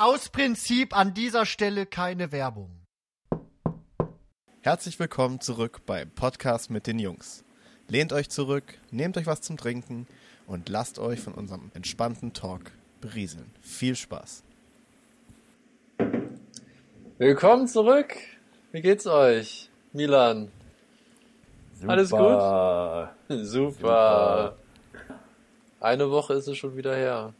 Aus Prinzip an dieser Stelle keine Werbung. Herzlich willkommen zurück beim Podcast mit den Jungs. Lehnt euch zurück, nehmt euch was zum Trinken und lasst euch von unserem entspannten Talk berieseln. Viel Spaß. Willkommen zurück. Wie geht's euch? Milan. Super. Alles gut? Super. Eine Woche ist es schon wieder her.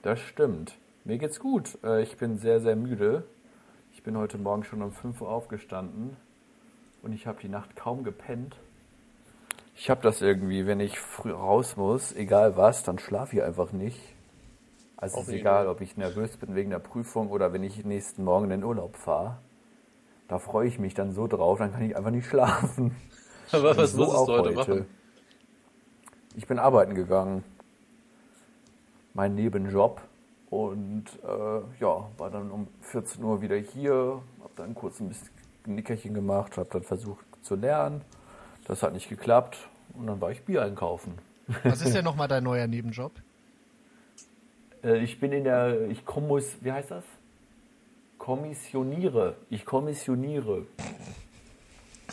Das stimmt. Mir geht's gut. Äh, Ich bin sehr, sehr müde. Ich bin heute Morgen schon um 5 Uhr aufgestanden und ich habe die Nacht kaum gepennt. Ich habe das irgendwie, wenn ich früh raus muss, egal was, dann schlafe ich einfach nicht. Also es ist egal, ob ich nervös bin wegen der Prüfung oder wenn ich nächsten Morgen in den Urlaub fahre. Da freue ich mich dann so drauf, dann kann ich einfach nicht schlafen. Aber was So musstest du heute machen? Ich bin arbeiten gegangen. Mein Nebenjob. Und äh, ja, war dann um 14 Uhr wieder hier, habe dann kurz ein bisschen Nickerchen gemacht, habe dann versucht zu lernen. Das hat nicht geklappt und dann war ich Bier einkaufen. Was ist denn nochmal dein neuer Nebenjob? Äh, ich bin in der, ich kommus, wie heißt das? Kommissioniere. Ich kommissioniere.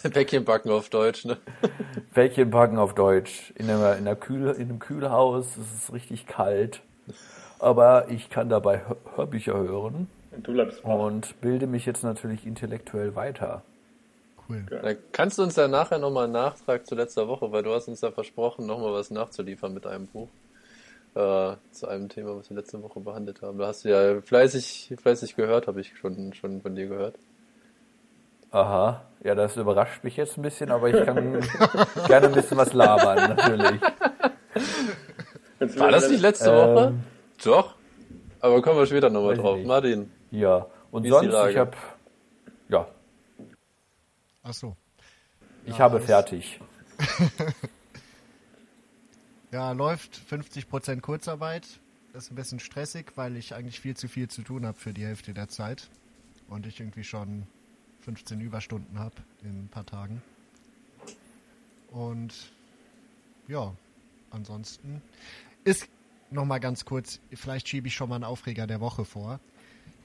Bäckchen backen auf Deutsch, ne? Bällchen backen auf Deutsch. In, einer, in, einer Kühl, in einem Kühlhaus, es ist richtig kalt. Aber ich kann dabei Hör Hörbücher hören Und du bleibst wach. und bilde mich jetzt natürlich intellektuell weiter. Cool. Dann kannst du uns ja nachher nochmal einen Nachtrag zu letzter Woche, weil du hast uns ja versprochen, nochmal was nachzuliefern mit einem Buch. Äh, zu einem Thema, was wir letzte Woche behandelt haben. Da hast du ja fleißig, fleißig gehört, habe ich schon, schon von dir gehört. Aha, ja, das überrascht mich jetzt ein bisschen, aber ich kann gerne ein bisschen was labern, natürlich. War das nicht letzte Woche? Doch. Aber kommen wir später nochmal drauf. nicht. Martin. Ja, und sonst, ich habe, ja, Ach so. ich Ja, habe alles- fertig. Ja, läuft 50% Kurzarbeit. Das ist ein bisschen stressig, weil ich eigentlich viel zu viel zu tun habe für die Hälfte der Zeit. Und ich irgendwie schon 15 Überstunden habe in ein paar Tagen. Und ja, ansonsten ist nochmal ganz kurz, vielleicht schiebe ich schon mal einen Aufreger der Woche vor.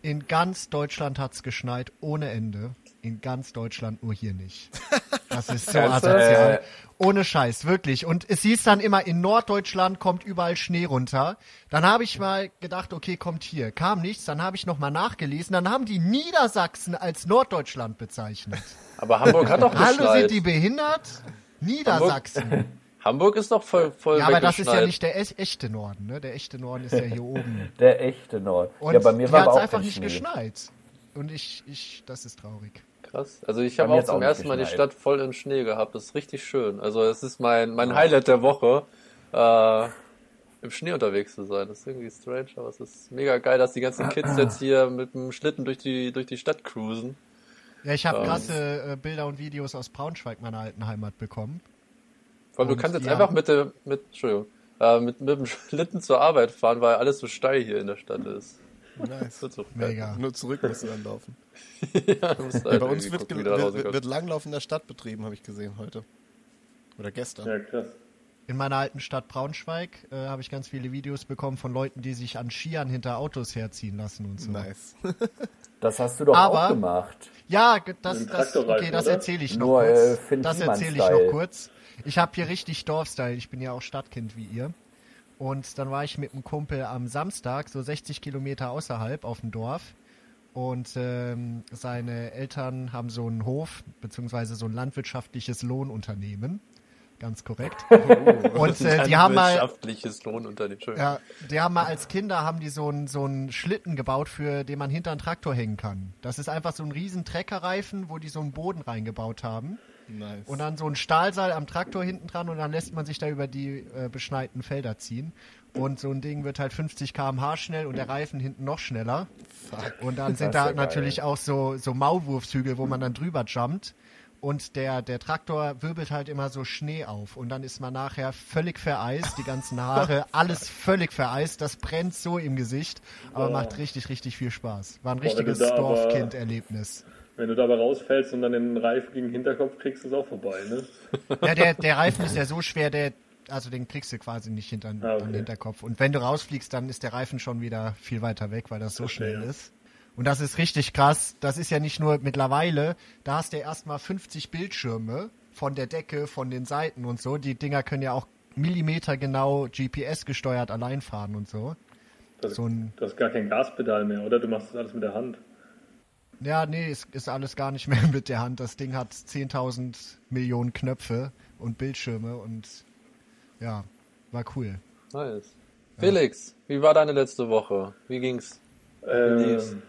In ganz Deutschland hat's geschneit ohne Ende. In ganz Deutschland nur hier nicht. Das ist so asozial. Ohne Scheiß, wirklich. Und es hieß dann immer, in Norddeutschland kommt überall Schnee runter. Dann habe ich mal gedacht, okay, kommt hier. Kam nichts. Dann habe ich nochmal nachgelesen. Dann haben die Niedersachsen als Norddeutschland bezeichnet. Aber Hamburg hat doch Hallo, geschneit. sind die behindert? Niedersachsen. Hamburg ist doch voll, voll Ja, aber das ist ja nicht der e- echte Norden, ne? Der echte Norden ist ja hier oben. Der echte Nord. Und ja, bei mir war aber auch einfach nicht Schnee. geschneit. Und ich, ich, das ist traurig. Krass. Also ich habe auch auch zum nicht ersten Mal die. Stadt voll im Schnee gehabt. Das ist richtig schön. Also es ist mein, mein Highlight der Woche, äh, im Schnee unterwegs zu sein. Das ist irgendwie strange, aber es ist mega geil, dass die ganzen Kids jetzt hier mit dem Schlitten durch die, durch die Stadt cruisen. Ja, ich habe Ähm. krasse äh, Bilder und Videos aus Braunschweig, meiner alten Heimat, bekommen. Allem, du kannst jetzt die einfach mit dem, mit, Entschuldigung, äh, mit, mit dem Schlitten zur Arbeit fahren, weil alles so steil hier in der Stadt ist. Nice. Das wird so Mega. Nur zurück musst du dann laufen. ja, halt Bei uns wird, gucken, wird, wird Langlauf in der Stadt betrieben, habe ich gesehen heute. Oder gestern. Ja, krass. In meiner alten Stadt Braunschweig äh, habe ich ganz viele Videos bekommen von Leuten, die sich an Skiern hinter Autos herziehen lassen und so. Nice. Das hast du doch Aber- auch gemacht. Ja, das, das, okay, das erzähle ich noch Nur, kurz. äh, das erzähle ich noch kurz. Ich habe hier richtig Dorfstyle. Ich bin ja auch Stadtkind wie ihr. Und dann war ich mit einem Kumpel am Samstag, so 60 Kilometer außerhalb, auf dem Dorf. Und ähm, seine Eltern haben so einen Hof, beziehungsweise so ein landwirtschaftliches Lohnunternehmen. Ganz korrekt. Und äh, die haben mal, Landwirtschaftliches Lohnunternehmen. Ja, die haben mal als Kinder haben die so einen so einen Schlitten gebaut, für den man hinter einen Traktor hängen kann. Das ist einfach so ein riesen Treckerreifen, wo die so einen Boden reingebaut haben. Nice. Und dann so ein Stahlseil am Traktor hinten dran und dann lässt man sich da über die äh, beschneiten Felder ziehen. Und so ein Ding wird halt 50 km/h schnell und der Reifen hinten noch schneller. Und dann sind da ja geil. natürlich auch so, so Maulwurfshügel, wo man dann drüber jumpt. Und der, der Traktor wirbelt halt immer so Schnee auf. Und dann ist man nachher völlig vereist, die ganzen Haare, alles völlig vereist. Das brennt so im Gesicht, aber Boah. macht richtig, richtig viel Spaß. War ein richtiges Dorfkind-Erlebnis. Wenn du dabei rausfällst und dann den Reifen gegen den Hinterkopf kriegst, ist auch vorbei, ne? Ja, der, der Reifen ist ja so schwer, der also den kriegst du quasi nicht hinter Ah, okay. am Hinterkopf. Und wenn du rausfliegst, dann ist der Reifen schon wieder viel weiter weg, weil das so Verstehe. schnell ist. Und das ist richtig krass. Das ist ja nicht nur mittlerweile, da hast du ja erstmal 50 Bildschirme von der Decke, von den Seiten und so. Die Dinger können ja auch Millimeter genau GPS gesteuert allein fahren und so. Das, So ein- du hast gar kein Gaspedal mehr, oder? Du machst das alles mit der Hand. Ja, nee, es ist alles gar nicht mehr mit der Hand. Das Ding hat 10.000 Millionen Knöpfe und Bildschirme und ja, war cool. Nice. Felix, wie war deine letzte Woche? Wie ging's? lief's? Ähm,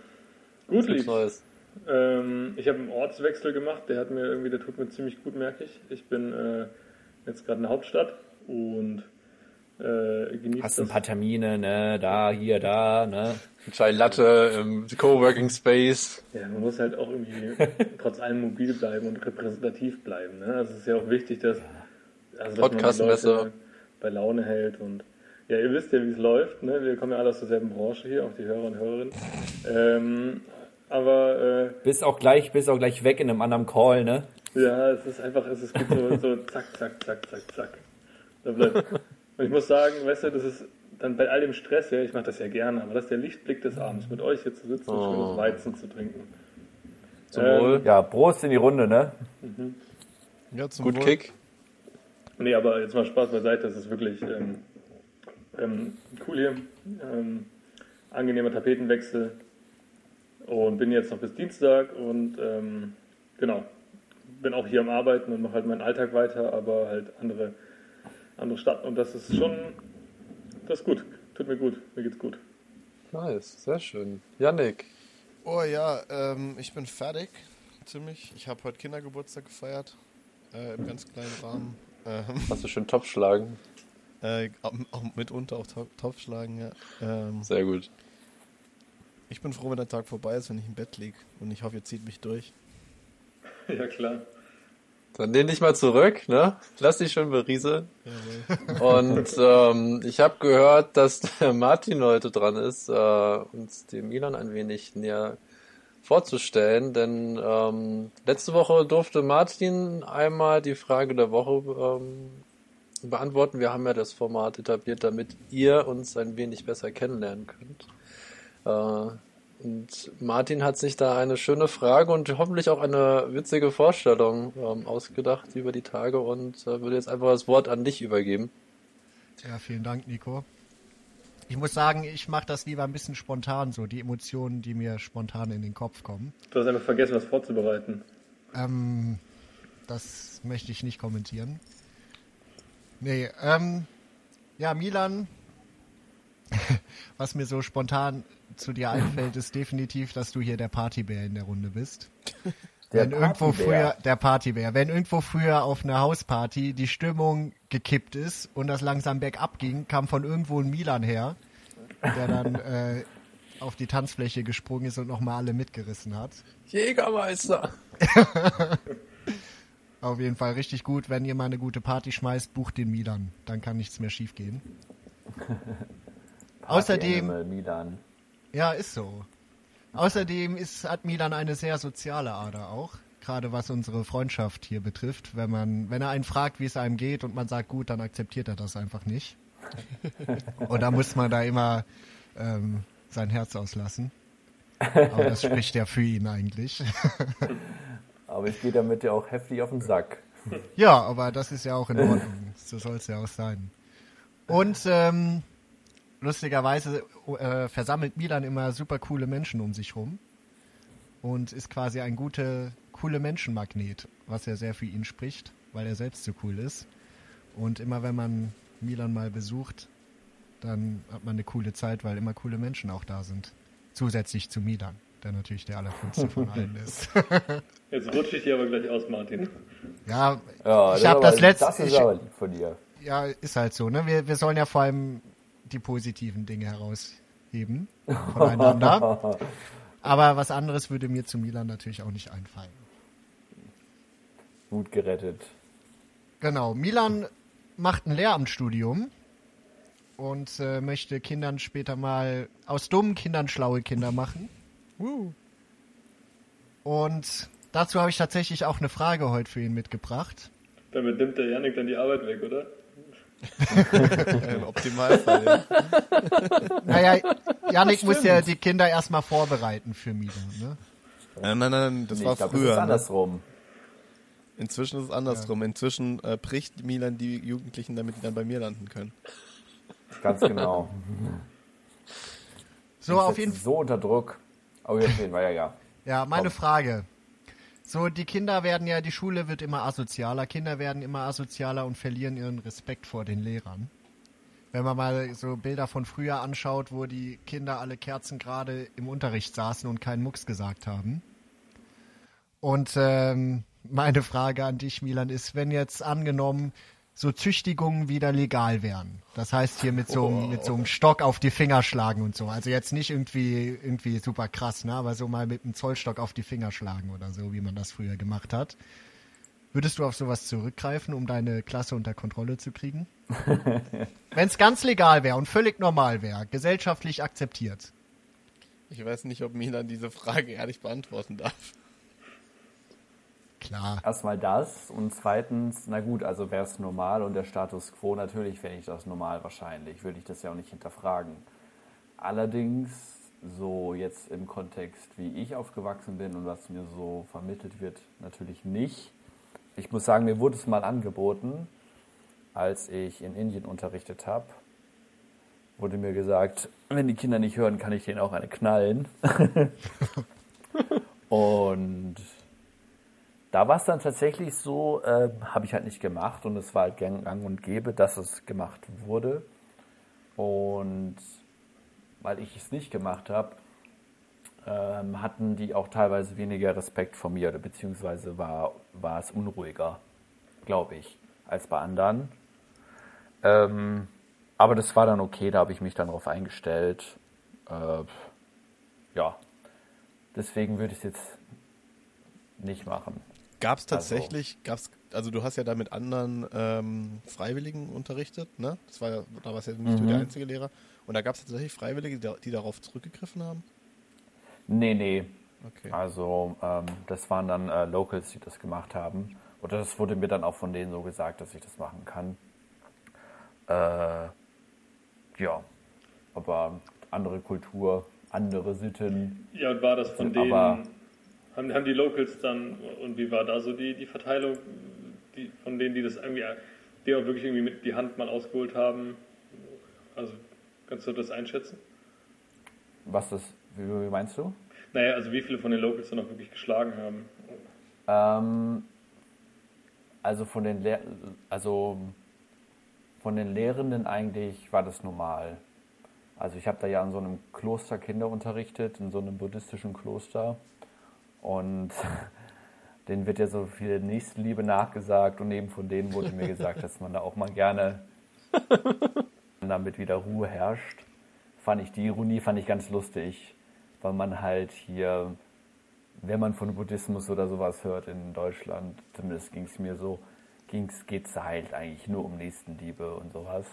Was gut gibt's lief. Neues? Ähm, ich habe einen Ortswechsel gemacht, der hat mir irgendwie, der tut mir ziemlich gut, merke ich. Ich bin äh, jetzt gerade in der Hauptstadt und äh, genieße Hast ein das. paar Termine, ne? Da, hier, da, ne? Chai Latte im Coworking Space. Ja, man muss halt auch irgendwie trotz allem mobil bleiben und repräsentativ bleiben. Ne? Also es ist ja auch wichtig, dass, also, dass man die Podcastmesse. Leute bei Laune hält und ja, ihr wisst ja, wie es läuft. Ne? Wir kommen ja alle aus derselben Branche hier, auch die Hörer und Hörerinnen. Ähm, aber äh, Bist auch gleich, bist auch gleich weg in einem anderen Call, ne? Ja, es ist einfach, es ist so, so zack, zack, zack, zack, zack. Da bleibt. Und ich muss sagen, weißt du, das ist dann bei all dem Stress, ja, ich mache das ja gerne, aber das ist der Lichtblick des Abends, mit euch hier zu sitzen und Oh. schönes Weizen zu trinken. Zum Ähm, Wohl. Ja, Prost in die Runde, ne? Ja, zum Gut Wohl. Kick. Nee, aber jetzt mal Spaß beiseite, das ist wirklich ähm, ähm, cool hier. Ähm, angenehmer Tapetenwechsel. Und bin jetzt noch bis Dienstag und ähm, genau, bin auch hier am Arbeiten und mache halt meinen Alltag weiter, aber halt andere, andere Stadt. Und das ist schon, das ist gut. Tut mir gut, mir geht's gut. Nice, sehr schön. Yannick, Oh ja, ähm, ich bin fertig. Ziemlich. Ich habe heute Kindergeburtstag gefeiert. Äh, Im ganz kleinen Rahmen. Ähm, hast du schön Topf schlagen? äh, auch, auch mitunter auch Top- Topf schlagen, ja. Ähm, Sehr gut. ich bin froh, wenn der Tag vorbei ist, wenn ich im Bett liege. Und ich hoffe, ihr zieht mich durch. Ja, klar. Dann lehn dich mal zurück, ne? Lass dich schön berieseln. Jawohl. Und ähm, ich habe gehört, dass der Martin heute dran ist, äh, uns dem Milan ein wenig näher vorzustellen. Denn ähm, letzte Woche durfte Martin einmal die Frage der Woche ähm, beantworten. Wir haben ja das Format etabliert, damit ihr uns ein wenig besser kennenlernen könnt. Äh, und Martin hat sich da eine schöne Frage und hoffentlich auch eine witzige Vorstellung ähm, ausgedacht über die Tage und äh, würde jetzt einfach das Wort an dich übergeben. Ja, vielen Dank, Nico. Ich muss sagen, ich mache das lieber ein bisschen spontan, so die Emotionen, die mir spontan in den Kopf kommen. Du hast einfach vergessen, was vorzubereiten. Ähm, das möchte ich nicht kommentieren. Nee, ähm, ja, Milan, was mir so spontan zu dir einfällt, ist definitiv, dass du hier der Partybär in der Runde bist. Der wenn irgendwo früher, der Partybär, wenn irgendwo früher auf einer Hausparty die Stimmung gekippt ist und das langsam bergab ging, kam von irgendwo ein Milan her, der dann äh, auf die Tanzfläche gesprungen ist und nochmal alle mitgerissen hat. Jägermeister! Auf jeden Fall richtig gut. Wenn ihr mal eine gute Party schmeißt, bucht den Milan. Dann kann nichts mehr schiefgehen. Außerdem, Animal Milan. ja, ist so. Außerdem ist, hat Milan eine sehr soziale Ader auch. Gerade was unsere Freundschaft hier betrifft. Wenn man, wenn er einen fragt, wie es einem geht und man sagt gut, dann akzeptiert er das einfach nicht. und da muss man da immer ähm, sein Herz auslassen. Aber das spricht ja für ihn eigentlich. Aber ich gehe damit ja auch heftig auf den Sack. Ja, aber das ist ja auch in Ordnung. So soll es ja auch sein. Und ähm, lustigerweise äh, versammelt Milan immer super coole Menschen um sich rum und ist quasi ein guter, coole Menschenmagnet, was ja sehr für ihn spricht, weil er selbst so cool ist. Und immer wenn man Milan mal besucht, dann hat man eine coole Zeit, weil immer coole Menschen auch da sind. Zusätzlich zu Milan, der natürlich der allercoolste von allen ist. Jetzt rutsche ich hier aber gleich aus, Martin. ja, Ja, ich habe das letzte. Das ist ich, aber lieb von dir. ja, ist halt so, ne? Wir, wir sollen ja vor allem die positiven Dinge herausheben voneinander. Aber was anderes würde mir zu Milan natürlich auch nicht einfallen. Gut gerettet. Genau, Milan macht ein Lehramtsstudium und äh, möchte Kindern später mal aus dummen Kindern schlaue Kinder machen. Und dazu habe ich tatsächlich auch eine Frage heute für ihn mitgebracht. Damit nimmt der Janik dann die Arbeit weg, oder? Im Optimalfall. Ja. Naja, Janik muss ja die Kinder erstmal vorbereiten für Milan, ne? Nein, nein, nein, das Nee, war ich glaub, das früher. ist ne? andersrum. Inzwischen ist es andersrum. Inzwischen äh, bricht Milan die Jugendlichen, damit die dann bei mir landen können. Ganz genau. So, auf jeden Fall. So unter Druck. Oh, jetzt reden wir ja, ja. Ja, meine Komm. Frage. So, die Kinder werden ja, die Schule wird immer asozialer, Kinder werden immer asozialer und verlieren ihren Respekt vor den Lehrern. Wenn man mal so Bilder von früher anschaut, wo die Kinder alle Kerzen gerade im Unterricht saßen und keinen Mucks gesagt haben. Und ähm, meine Frage an dich, Milan, ist, wenn jetzt angenommen so Züchtigungen wieder legal wären. Das heißt hier mit so, einem mit so einem Stock auf die Finger schlagen und so. Also jetzt nicht irgendwie, irgendwie super krass, ne? aber so mal mit einem Zollstock auf die Finger schlagen oder so, wie man das früher gemacht hat. Würdest du auf sowas zurückgreifen, um deine Klasse unter Kontrolle zu kriegen? Wenn es ganz legal wäre und völlig normal wäre, gesellschaftlich akzeptiert. Ich weiß nicht, ob Milan diese Frage ehrlich beantworten darf. Klar. Erstmal das und zweitens, na gut, also wäre es normal und der Status quo, natürlich wäre ich das normal wahrscheinlich, würde ich das ja auch nicht hinterfragen. Allerdings, so jetzt im Kontext, wie ich aufgewachsen bin und was mir so vermittelt wird, natürlich nicht. Ich muss sagen, mir wurde es mal angeboten, als ich in Indien unterrichtet habe, wurde mir gesagt, wenn die Kinder nicht hören, kann ich denen auch eine knallen. und da war es dann tatsächlich so, äh, habe ich halt nicht gemacht und es war halt gang, gang und gäbe, dass es gemacht wurde. Und weil ich es nicht gemacht habe, ähm, hatten die auch teilweise weniger Respekt vor mir, oder beziehungsweise war, war es unruhiger, glaube ich, als bei anderen. Ähm, aber das war dann okay, da habe ich mich dann darauf eingestellt. Äh, ja, deswegen würde ich es jetzt nicht machen. Gab es tatsächlich, gab's, also du hast ja da mit anderen ähm, Freiwilligen unterrichtet, ne? Das war ja, da warst ja nicht du Mhm. der einzige Lehrer. Und da gab es tatsächlich Freiwillige, die, die darauf zurückgegriffen haben? Nee, nee, Okay. Also ähm, das waren dann äh, Locals, die das gemacht haben. Oder das wurde mir dann auch von denen so gesagt, dass ich das machen kann. Äh, ja, aber andere Kultur, andere Sitten. Ja, und war das von denen, haben, haben die Locals dann, und wie war da so die, die Verteilung, die, von denen, die das irgendwie, die auch wirklich irgendwie mit die Hand mal ausgeholt haben? Also, kannst du das einschätzen? Was das, wie, wie meinst du? Naja, also wie viele von den Locals dann auch wirklich geschlagen haben? Ähm, also von den Lehr also von den Lehrenden eigentlich war das normal. Also ich habe da ja in so einem Kloster Kinder unterrichtet, in so einem buddhistischen Kloster. Und denen wird ja so viel Nächstenliebe nachgesagt und eben von denen wurde mir gesagt, dass man da auch mal gerne damit wieder Ruhe herrscht. Fand ich die Ironie fand ich ganz lustig, weil man halt hier wenn man von Buddhismus oder sowas hört in Deutschland, zumindest ging es mir so, ging's, geht es halt eigentlich nur um Nächstenliebe und sowas.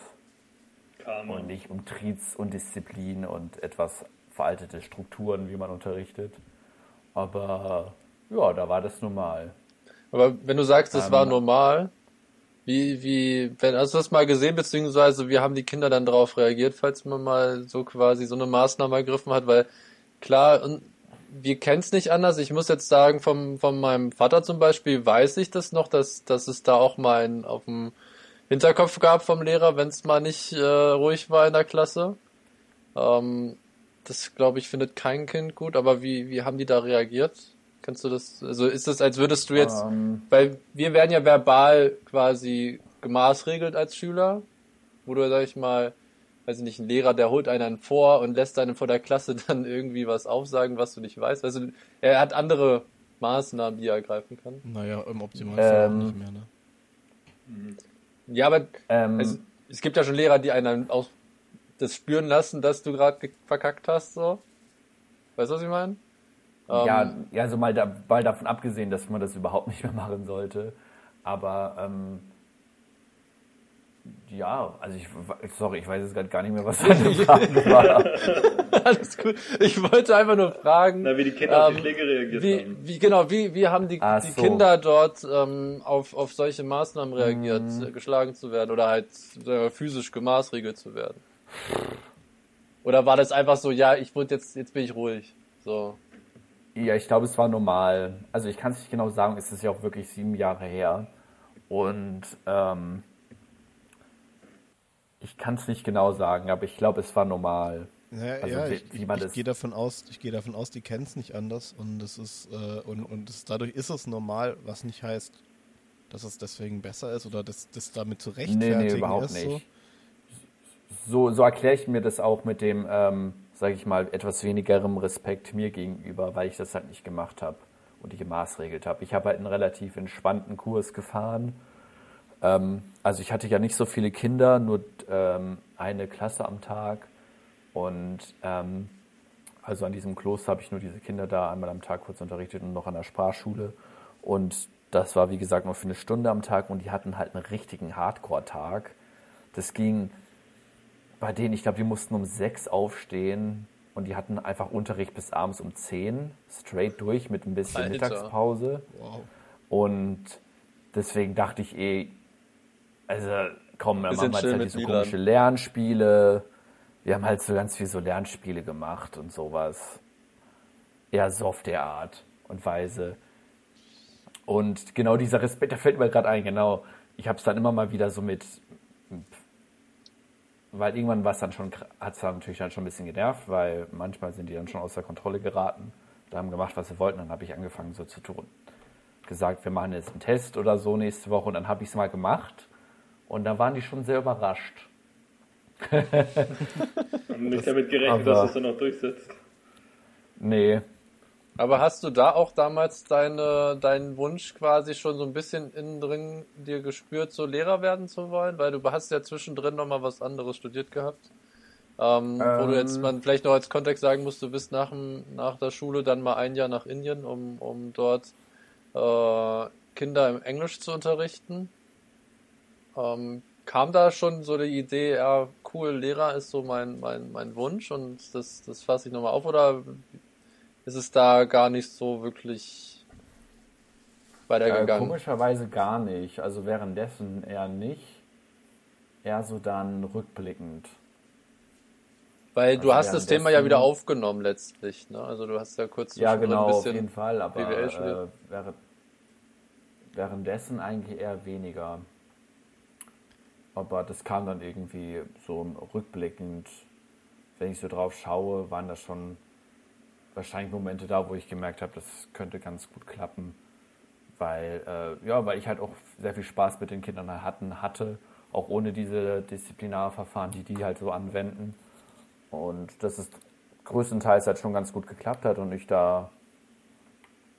Karma. Und nicht um Triz und Disziplin und etwas veraltete Strukturen, wie man unterrichtet. Aber ja, da war das normal. Aber wenn du sagst, das Ähm, war normal, wie, wie, wenn, hast du das mal gesehen, beziehungsweise wie haben die Kinder dann darauf reagiert, falls man mal so quasi so eine Maßnahme ergriffen hat, weil klar, wir kennen es nicht anders. Ich muss jetzt sagen, vom, von meinem Vater zum Beispiel weiß ich das noch, dass, dass es da auch mal einen auf dem Hinterkopf gab vom Lehrer, wenn es mal nicht äh, ruhig war in der Klasse. Ähm, das, glaube ich, findet kein Kind gut, aber wie, wie haben die da reagiert? Kannst du das, also ist das, als würdest du jetzt, Ähm, weil wir werden ja verbal quasi gemaßregelt als Schüler, wo du, sag ich mal, weiß ich nicht, ein Lehrer, der holt einen vor und lässt einen vor der Klasse dann irgendwie was aufsagen, was du nicht weißt. Also er hat andere Maßnahmen, die er ergreifen kann. Naja, im Optimalfall Ähm, auch nicht mehr, ne? Ja, aber ähm, also, es gibt ja schon Lehrer, die einen auch das spüren lassen, dass du gerade verkackt hast, so. Weißt du, was ich meine? ja, Ähm, ja, also mal, da, mal davon abgesehen, dass man das überhaupt nicht mehr machen sollte. Aber ähm, Ja, also ich, sorry, ich weiß jetzt gerade gar nicht mehr, was deine Frage war. Alles gut. Ich wollte einfach nur fragen. Na, wie die Kinder auf die ähm, Schläge reagiert wie, haben. wie genau, wie, wie haben die, Ach die so. Kinder dort ähm, auf, auf solche Maßnahmen reagiert, Mhm. äh, geschlagen zu werden oder halt äh, physisch gemaßregelt zu werden? Oder war das einfach so, ja, ich wurde jetzt, jetzt bin ich ruhig. So. Ja, ich glaube, es war normal. Also ich kann es nicht genau sagen, es ist ja auch wirklich sieben Jahre her. Und ähm, ich kann es nicht genau sagen, aber ich glaube, es war normal. Ja, Also ja wie- ich, wie man ich das- gehe davon aus, ich gehe davon aus, die kennen es nicht anders und es ist äh, und und es, dadurch ist es normal, was nicht heißt, dass es deswegen besser ist oder das, das damit zu Nee, rechtfertigen nee, überhaupt ist. nicht. So, so erkläre ich mir das auch mit dem, ähm, sage ich mal, etwas wenigerem Respekt mir gegenüber, weil ich das halt nicht gemacht habe und die gemaßregelt habe. Ich habe halt einen relativ entspannten Kurs gefahren. Ähm, also ich hatte ja nicht so viele Kinder, nur ähm, eine Klasse am Tag. Und ähm, also an diesem Kloster habe ich nur diese Kinder da einmal am Tag kurz unterrichtet und noch an der Sprachschule. Und das war, wie gesagt, nur für eine Stunde am Tag und die hatten halt einen richtigen Hardcore-Tag. Das ging bei denen, ich glaube, die mussten um sechs aufstehen und die hatten einfach Unterricht bis abends um zehn, straight durch mit ein bisschen Alter. Mittagspause. Wow. Und deswegen dachte ich eh, also komm, machen wir jetzt halt diese Milan. komische Lernspiele. Wir haben halt so ganz viel so Lernspiele gemacht und sowas. Eher so auf der Art und Weise. Und genau dieser Respekt, da fällt mir gerade ein, genau. Ich habe es dann immer mal wieder so mit, weil irgendwann war es dann schon, hat es dann natürlich dann schon ein bisschen genervt, weil manchmal sind die dann schon außer Kontrolle geraten. Da haben gemacht, was sie wollten, dann habe ich angefangen so zu tun. Gesagt, wir machen jetzt einen Test oder so nächste Woche und dann habe ich es mal gemacht und da waren die schon sehr überrascht. Haben nicht damit gerechnet, dass du es dann noch durchsetzt. Nee, Aber hast du da auch damals deine, deinen Wunsch quasi schon so ein bisschen innen drin dir gespürt, so Lehrer werden zu wollen? Weil du hast ja zwischendrin nochmal was anderes studiert gehabt. Ähm, wo du jetzt Ähm. man vielleicht noch als Kontext sagen musst, du bist nach, dem, nach der Schule dann mal ein Jahr nach Indien, um, um dort äh, Kinder im Englisch zu unterrichten. Ähm, kam da schon so die Idee, ja, cool, Lehrer ist so mein, mein, mein Wunsch und das, das fasse ich nochmal auf oder ist es da gar nicht so wirklich äh, weitergegangen? komischerweise gar nicht. Also währenddessen eher nicht. Eher so dann rückblickend. Weil du also hast das Thema ja wieder aufgenommen letztlich, ne? Also du hast ja kurz Ja, genau, ein auf bisschen jeden Fall, aber äh, während, währenddessen eigentlich eher weniger. Aber das kam dann irgendwie so rückblickend, wenn ich so drauf schaue, waren das schon wahrscheinlich Momente da, wo ich gemerkt habe, das könnte ganz gut klappen. Weil, äh, ja, weil ich halt auch sehr viel Spaß mit den Kindern hatten, hatte, auch ohne diese Disziplinarverfahren, die die halt so anwenden. Und das ist größtenteils halt schon ganz gut geklappt hat und ich da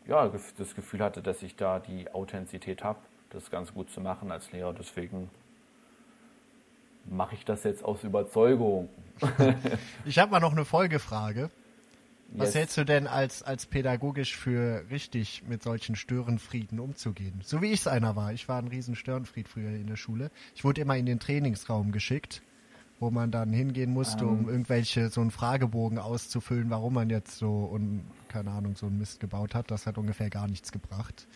ja, das Gefühl hatte, dass ich da die Authentizität habe, das ganz gut zu machen als Lehrer. Deswegen mache ich das jetzt aus Überzeugung. Ich habe mal noch eine Folgefrage. Was Yes. hältst du denn als, als pädagogisch für richtig, mit solchen Störenfrieden umzugehen? So wie ich es einer war. Ich war ein riesen Störenfried früher in der Schule. Ich wurde immer in den Trainingsraum geschickt, wo man dann hingehen musste, um irgendwelche, so einen Fragebogen auszufüllen, warum man jetzt so, und keine Ahnung, so einen Mist gebaut hat. Das hat ungefähr gar nichts gebracht.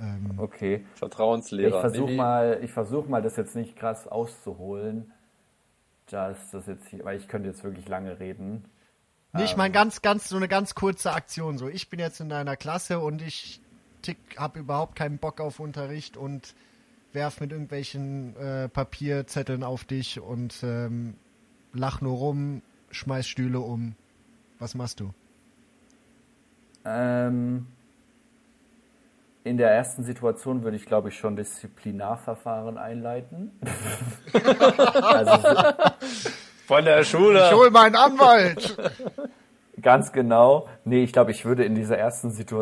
Ähm, Okay. Ich Vertrauenslehrer. versuche Wie- mal, ich versuche mal, das jetzt nicht krass auszuholen, dass das jetzt hier, weil ich könnte jetzt wirklich lange reden. Nee, ich meine ganz, ganz, so eine ganz kurze Aktion. So, ich bin jetzt in deiner Klasse und ich tick, hab überhaupt keinen Bock auf Unterricht und werf mit irgendwelchen äh, Papierzetteln auf dich und ähm, lach nur rum, schmeiß Stühle um. Was machst du? Ähm, in der ersten Situation würde ich, glaube ich, schon Disziplinarverfahren einleiten. also so, Von der Schule. hol meinen Anwalt! Ganz genau. Nee, ich glaube, ich würde in dieser ersten Situ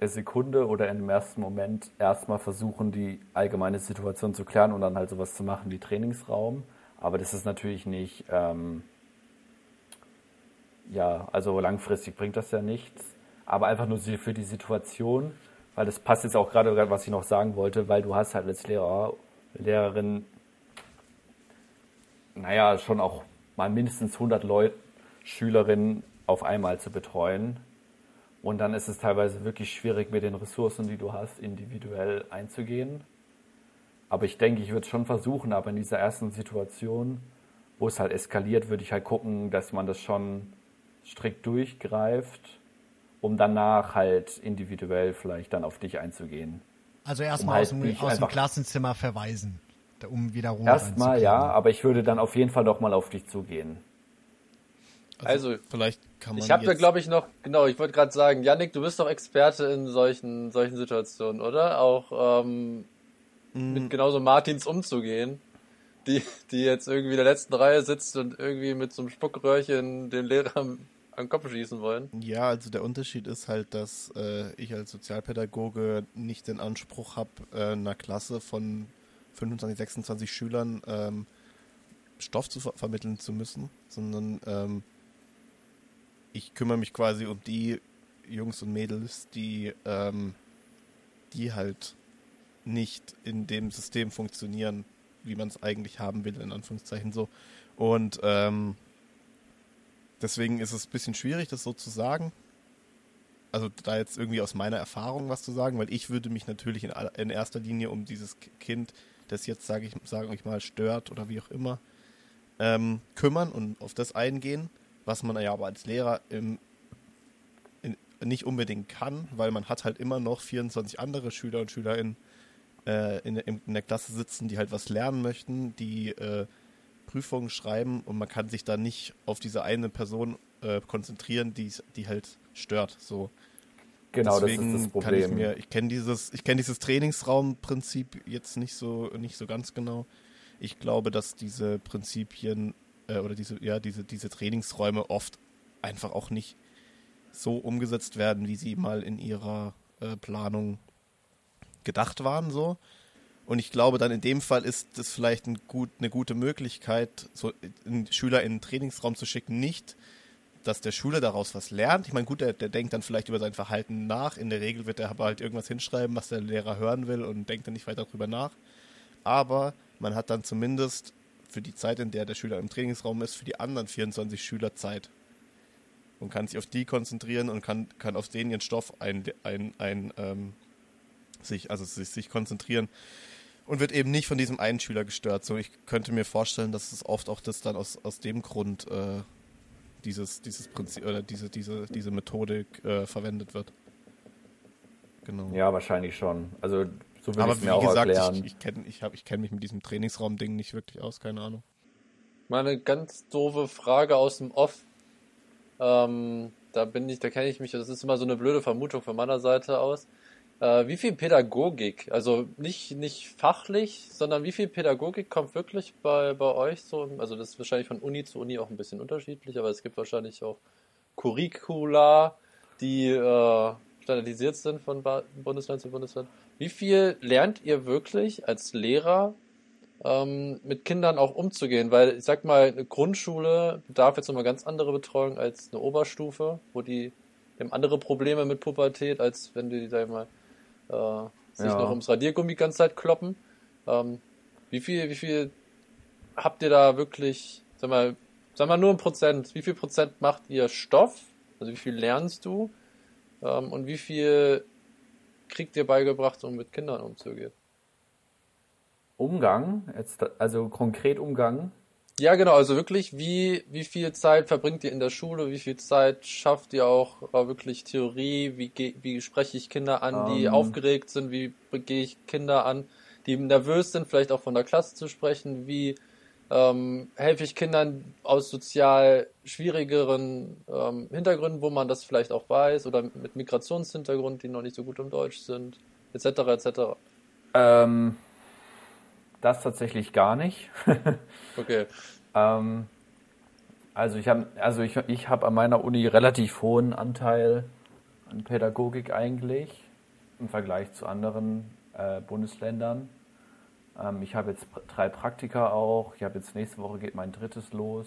Sekunde oder in dem ersten Moment erstmal versuchen, die allgemeine Situation zu klären und dann halt sowas zu machen wie Trainingsraum. Aber das ist natürlich nicht, ähm, ja, also langfristig bringt das ja nichts. Aber einfach nur für die Situation, weil das passt jetzt auch gerade, was ich noch sagen wollte, weil du hast halt als Lehrer, Lehrerin naja, schon auch mal mindestens 100 Leute, Schülerinnen auf einmal zu betreuen. Und dann ist es teilweise wirklich schwierig, mit den Ressourcen, die du hast, individuell einzugehen. Aber ich denke, ich würde es schon versuchen, aber in dieser ersten Situation, wo es halt eskaliert, würde ich halt gucken, dass man das schon strikt durchgreift, um danach halt individuell vielleicht dann auf dich einzugehen. Also erstmal halt aus, dem, aus dem Klassenzimmer verweisen, um wieder Ruhe Erstmal ja, aber ich würde dann auf jeden Fall doch mal auf dich zugehen. Also, vielleicht kann man Ich habe da, glaube ich, noch, genau, ich wollte gerade sagen, Yannick, du bist doch Experte in solchen, solchen Situationen, oder? Auch ähm, Mhm. mit genauso Martins umzugehen, die, die jetzt irgendwie in der letzten Reihe sitzt und irgendwie mit so einem Spuckröhrchen den Lehrer am, am Kopf schießen wollen. Ja, also der Unterschied ist halt, dass äh, ich als Sozialpädagoge nicht den Anspruch habe, äh, einer Klasse von 25, 26 Schülern ähm, Stoff zu ver vermitteln zu müssen, sondern ähm, ich kümmere mich quasi um die Jungs und Mädels, die, ähm, die halt nicht in dem System funktionieren, wie man es eigentlich haben will, in Anführungszeichen so. Und ähm, deswegen ist es ein bisschen schwierig, das so zu sagen. Also da jetzt irgendwie aus meiner Erfahrung was zu sagen, weil ich würde mich natürlich in, in erster Linie um dieses Kind, das jetzt, sage ich, sage ich mal, stört oder wie auch immer, ähm, kümmern und auf das eingehen, was man ja aber als Lehrer im, in, nicht unbedingt kann, weil man hat halt immer noch 24 andere Schüler und Schülerinnen äh, in, der- in der Klasse sitzen, die halt was lernen möchten, die äh, Prüfungen schreiben und man kann sich da nicht auf diese eine Person äh, konzentrieren, die die halt stört. So. Genau, Deswegen das ist das kann ich Problem. mir, ich kenne dieses, ich kenne dieses Trainingsraumprinzip jetzt nicht so nicht so ganz genau. Ich glaube, dass diese Prinzipien äh, oder diese ja diese diese Trainingsräume oft einfach auch nicht so umgesetzt werden, wie sie mal in ihrer äh, Planung gedacht waren so. Und ich glaube, dann in dem Fall ist das vielleicht ein gut, eine gute Möglichkeit, so einen Schüler in einen Trainingsraum zu schicken. Nicht, dass der Schüler daraus was lernt. Ich meine, gut, der, der denkt dann vielleicht über sein Verhalten nach. In der Regel wird er aber halt irgendwas hinschreiben, was der Lehrer hören will und denkt dann nicht weiter darüber nach. Aber man hat dann zumindest für die Zeit, in der der Schüler im Trainingsraum ist, für die anderen 24 Schüler Zeit. Und kann sich auf die konzentrieren und kann, kann auf denen ihren Stoff ein, ein, ein ähm, sich, also sich, sich konzentrieren und wird eben nicht von diesem einen Schüler gestört. So, ich könnte mir vorstellen, dass es oft auch das dann aus, aus dem Grund äh, dieses, dieses Prinzip oder diese, diese, diese Methodik äh, verwendet wird. Genau. Ja, wahrscheinlich schon. Also so würde ich Aber es wie mir auch gesagt, erklären. ich, ich kenne ich hab, ich kenn mich mit diesem Trainingsraum-Ding nicht wirklich aus, keine Ahnung. Mal eine ganz doofe Frage aus dem Off. Ähm, da bin ich, da kenne ich mich, das ist immer so eine blöde Vermutung von meiner Seite aus. Äh, wie viel Pädagogik, also nicht, nicht fachlich, sondern wie viel Pädagogik kommt wirklich bei, bei euch so? Also das ist wahrscheinlich von Uni zu Uni auch ein bisschen unterschiedlich, aber es gibt wahrscheinlich auch Curricula, die äh, standardisiert sind von Ba- Bundesland zu Bundesland. Wie viel lernt ihr wirklich als Lehrer ähm, mit Kindern auch umzugehen, weil ich sag mal, eine Grundschule bedarf jetzt nochmal ganz andere Betreuung als eine Oberstufe, wo die, die haben andere Probleme mit Pubertät, als wenn die, sag ich mal, äh, sich Ja. noch ums Radiergummi die ganze Zeit kloppen. Ähm, wie viel, wie viel habt ihr da wirklich, sag mal, sag mal nur ein Prozent, wie viel Prozent macht ihr Stoff? Also wie viel lernst du? Ähm, und wie viel kriegt ihr beigebracht, um mit Kindern umzugehen? Umgang, jetzt, also konkret Umgang. Ja, genau, also wirklich, wie, wie viel Zeit verbringt ihr in der Schule, wie viel Zeit schafft ihr auch äh, wirklich Theorie, wie, ge- wie spreche ich Kinder an, die Ähm. aufgeregt sind, wie gehe ich Kinder an, die nervös sind, vielleicht auch von der Klasse zu sprechen, wie ähm, helfe ich Kindern aus sozial schwierigeren ähm, Hintergründen, wo man das vielleicht auch weiß, oder mit Migrationshintergrund, die noch nicht so gut im Deutsch sind, etc., etc. Ähm, das tatsächlich gar nicht. Okay. Ähm, also ich habe also ich, ich hab an meiner Uni relativ hohen Anteil an Pädagogik eigentlich im Vergleich zu anderen äh, Bundesländern. Ähm, ich habe jetzt drei Praktika auch. Ich habe jetzt nächste Woche geht mein drittes los.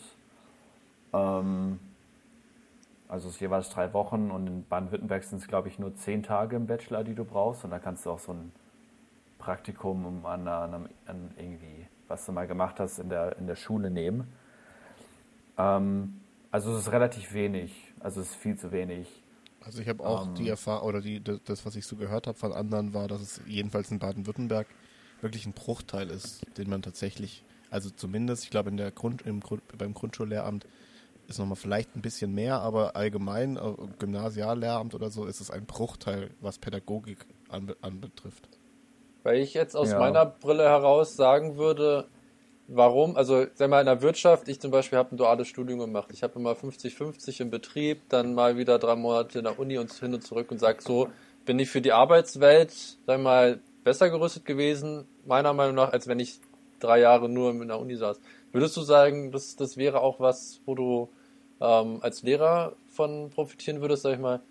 Ähm, also es ist jeweils drei Wochen und in Baden-Württemberg sind es glaube ich nur zehn Tage im Bachelor, die du brauchst und da kannst du auch so ein Praktikum um an, an, an irgendwie was du mal gemacht hast, in der, in der Schule nehmen. Ähm, also es ist relativ wenig, also es ist viel zu wenig. Also ich habe auch Ähm. die Erfahrung, oder die, das, was ich so gehört habe von anderen, war, dass es jedenfalls in Baden-Württemberg wirklich ein Bruchteil ist, den man tatsächlich, also zumindest, ich glaube, in der Grund, im Grund, beim Grundschullehramt ist nochmal vielleicht ein bisschen mehr, aber allgemein, äh, Gymnasiallehramt oder so, ist es ein Bruchteil, was Pädagogik anbe anbetrifft. Weil ich jetzt aus Ja. meiner Brille heraus sagen würde, warum, also sag mal in der Wirtschaft, ich zum Beispiel habe ein duales Studium gemacht. Ich habe immer 50-50 im Betrieb, dann mal wieder drei Monate in der Uni und hin und zurück und sag so, bin ich für die Arbeitswelt, sag mal, besser gerüstet gewesen, meiner Meinung nach, als wenn ich drei Jahre nur in der Uni saß. Würdest du sagen, das, das wäre auch was, wo du ähm, als Lehrer von profitieren würdest, sag ich mal,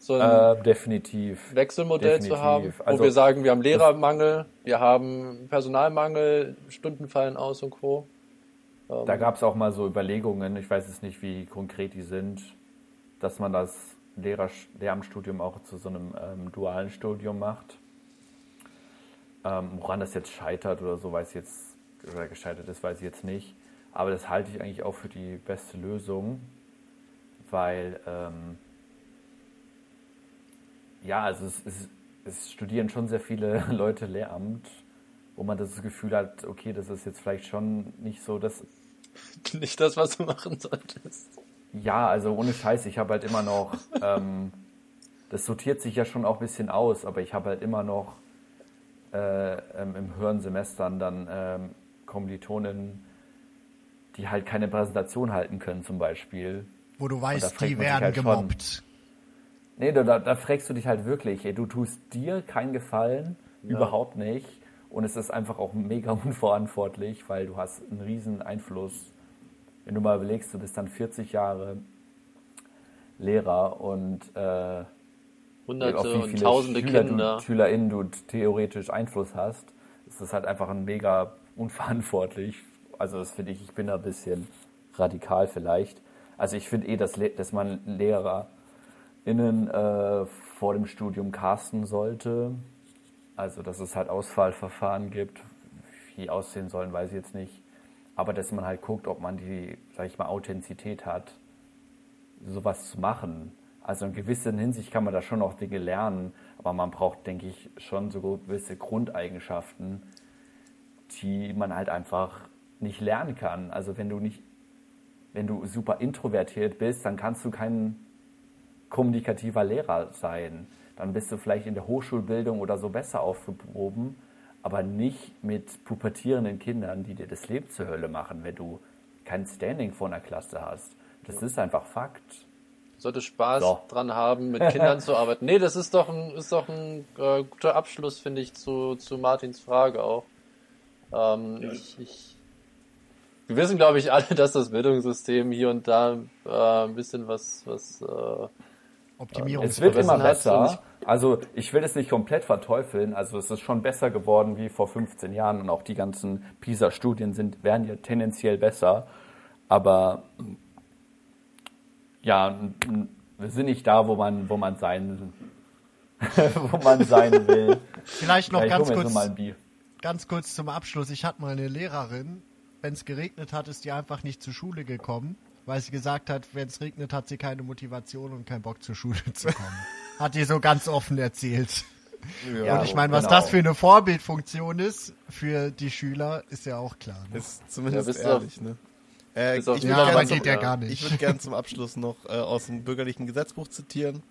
so ein Äh, definitiv. Wechselmodell definitiv. zu haben, wo Also, wir sagen, wir haben Lehrermangel, wir haben Personalmangel, Stunden fallen aus und Co. Ähm, Da gab es auch mal so Überlegungen, ich weiß jetzt nicht, wie konkret die sind, dass man das Lehrer Lehramtsstudium auch zu so einem ähm, dualen Studium macht. Ähm, woran das jetzt scheitert oder so, weiß ich jetzt, oder gescheitert ist, weiß ich jetzt nicht. Aber das halte ich eigentlich auch für die beste Lösung, weil ähm, ja, also es, es, es studieren schon sehr viele Leute Lehramt, wo man das Gefühl hat, okay, das ist jetzt vielleicht schon nicht so das nicht das, was du machen solltest. Ja, also ohne Scheiß, ich habe halt immer noch, ähm, das sortiert sich ja schon auch ein bisschen aus, aber ich habe halt immer noch äh, ähm, im höheren Semestern dann ähm, Kommilitonen, die halt keine Präsentation halten können zum Beispiel. Wo du weißt, die werden halt schon. Nee, da, da fragst du dich halt wirklich, ey, du tust dir keinen Gefallen, überhaupt nicht. Und es ist einfach auch mega unverantwortlich, weil du hast einen riesen Einfluss. Wenn du mal überlegst, du bist dann 40 Jahre Lehrer und äh, Hunderte auf wie und tausende Schüler Kinder. Du, SchülerInnen du theoretisch Einfluss hast, ist das halt einfach ein mega unverantwortlich. Also das finde ich, ich bin da ein bisschen radikal vielleicht. Also ich finde eh, dass, dass man LehrerInnen äh, vor dem Studium casten sollte. Also dass es halt Auswahlverfahren gibt. Wie aussehen sollen, weiß ich jetzt nicht. Aber dass man halt guckt, ob man die, sag ich mal, Authentizität hat, sowas zu machen. Also in gewisser Hinsicht kann man da schon noch Dinge lernen, aber man braucht, denke ich, schon so gewisse Grundeigenschaften, die man halt einfach nicht lernen kann. Also wenn du nicht, wenn du super introvertiert bist, dann kannst du kein kommunikativer Lehrer sein. Dann bist du vielleicht in der Hochschulbildung oder so besser aufgehoben, aber nicht mit pubertierenden Kindern, die dir das Leben zur Hölle machen, wenn du kein Standing vor einer Klasse hast. Das ist einfach Fakt. Sollte Spaß So. dran haben, mit Kindern zu arbeiten. Nee, das ist doch ein, ist doch ein äh, guter Abschluss, finde ich, zu, zu Martins Frage auch. Ähm, Ja. ich, ich, wir wissen, glaube ich, alle, dass das Bildungssystem hier und da äh, ein bisschen was, was äh, Optimierung. Es wird immer besser. Also ich will es nicht komplett verteufeln. Also es ist schon besser geworden wie vor 15 Jahren und auch die ganzen PISA-Studien sind werden ja tendenziell besser. Aber ja, wir sind nicht da, wo man wo man sein wo man sein will. Vielleicht noch ich ganz kurz, ganz kurz zum Abschluss. Ich hatte mal eine Lehrerin, wenn es geregnet hat, ist die einfach nicht zur Schule gekommen, weil sie gesagt hat, wenn es regnet, hat sie keine Motivation und keinen Bock zur Schule zu kommen. hat die so ganz offen erzählt. Ja, und ich meine, was genau. das für eine Vorbildfunktion ist für die Schüler, ist ja auch klar. Ne? Ist zumindest Ja, ehrlich, ne? Äh, auf ich die würd Ja, gern aber zum- geht ja ja. gar nicht. Ich würde gerne zum Abschluss noch äh, aus dem bürgerlichen Gesetzbuch zitieren.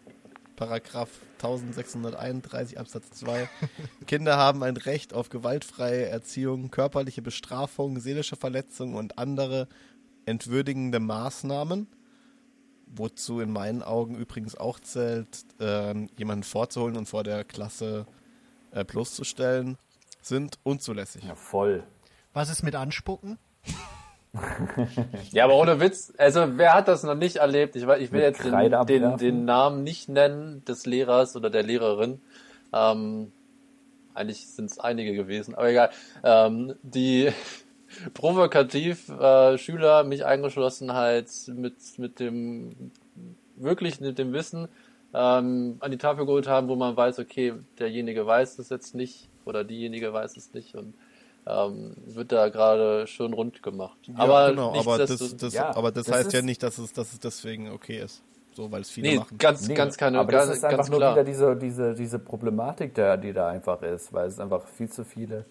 Paragraph 1631 Absatz 2. Kinder haben ein Recht auf gewaltfreie Erziehung, körperliche Bestrafung, seelische Verletzung und andere entwürdigende Maßnahmen, wozu in meinen Augen übrigens auch zählt, ähm, jemanden vorzuholen und vor der Klasse äh, bloßzustellen, sind unzulässig. Ja, voll. Was ist mit Anspucken? Ja, aber ohne Witz, also wer hat das noch nicht erlebt? Ich, ich will Mit jetzt den, den, den Namen nicht nennen des Lehrers oder der Lehrerin. Ähm, eigentlich sind es einige gewesen, aber egal. Ähm, die provokativ äh, Schüler, mich eingeschlossen, halt mit, mit dem wirklich mit dem Wissen ähm, an die Tafel geholt haben, wo man weiß, okay, derjenige weiß es jetzt nicht oder diejenige weiß es nicht und ähm, wird da gerade schön rund gemacht. Ja, aber genau, aber das, nichtsdestotrotz- das, Ja, aber das, das heißt ja nicht, dass es, dass es deswegen okay ist. So, weil es viele nee, machen. ganz, Nee, ganz keine, aber ganz, das ist einfach nur klar. wieder diese, diese, diese Problematik, der, die da einfach ist, weil es einfach viel zu viele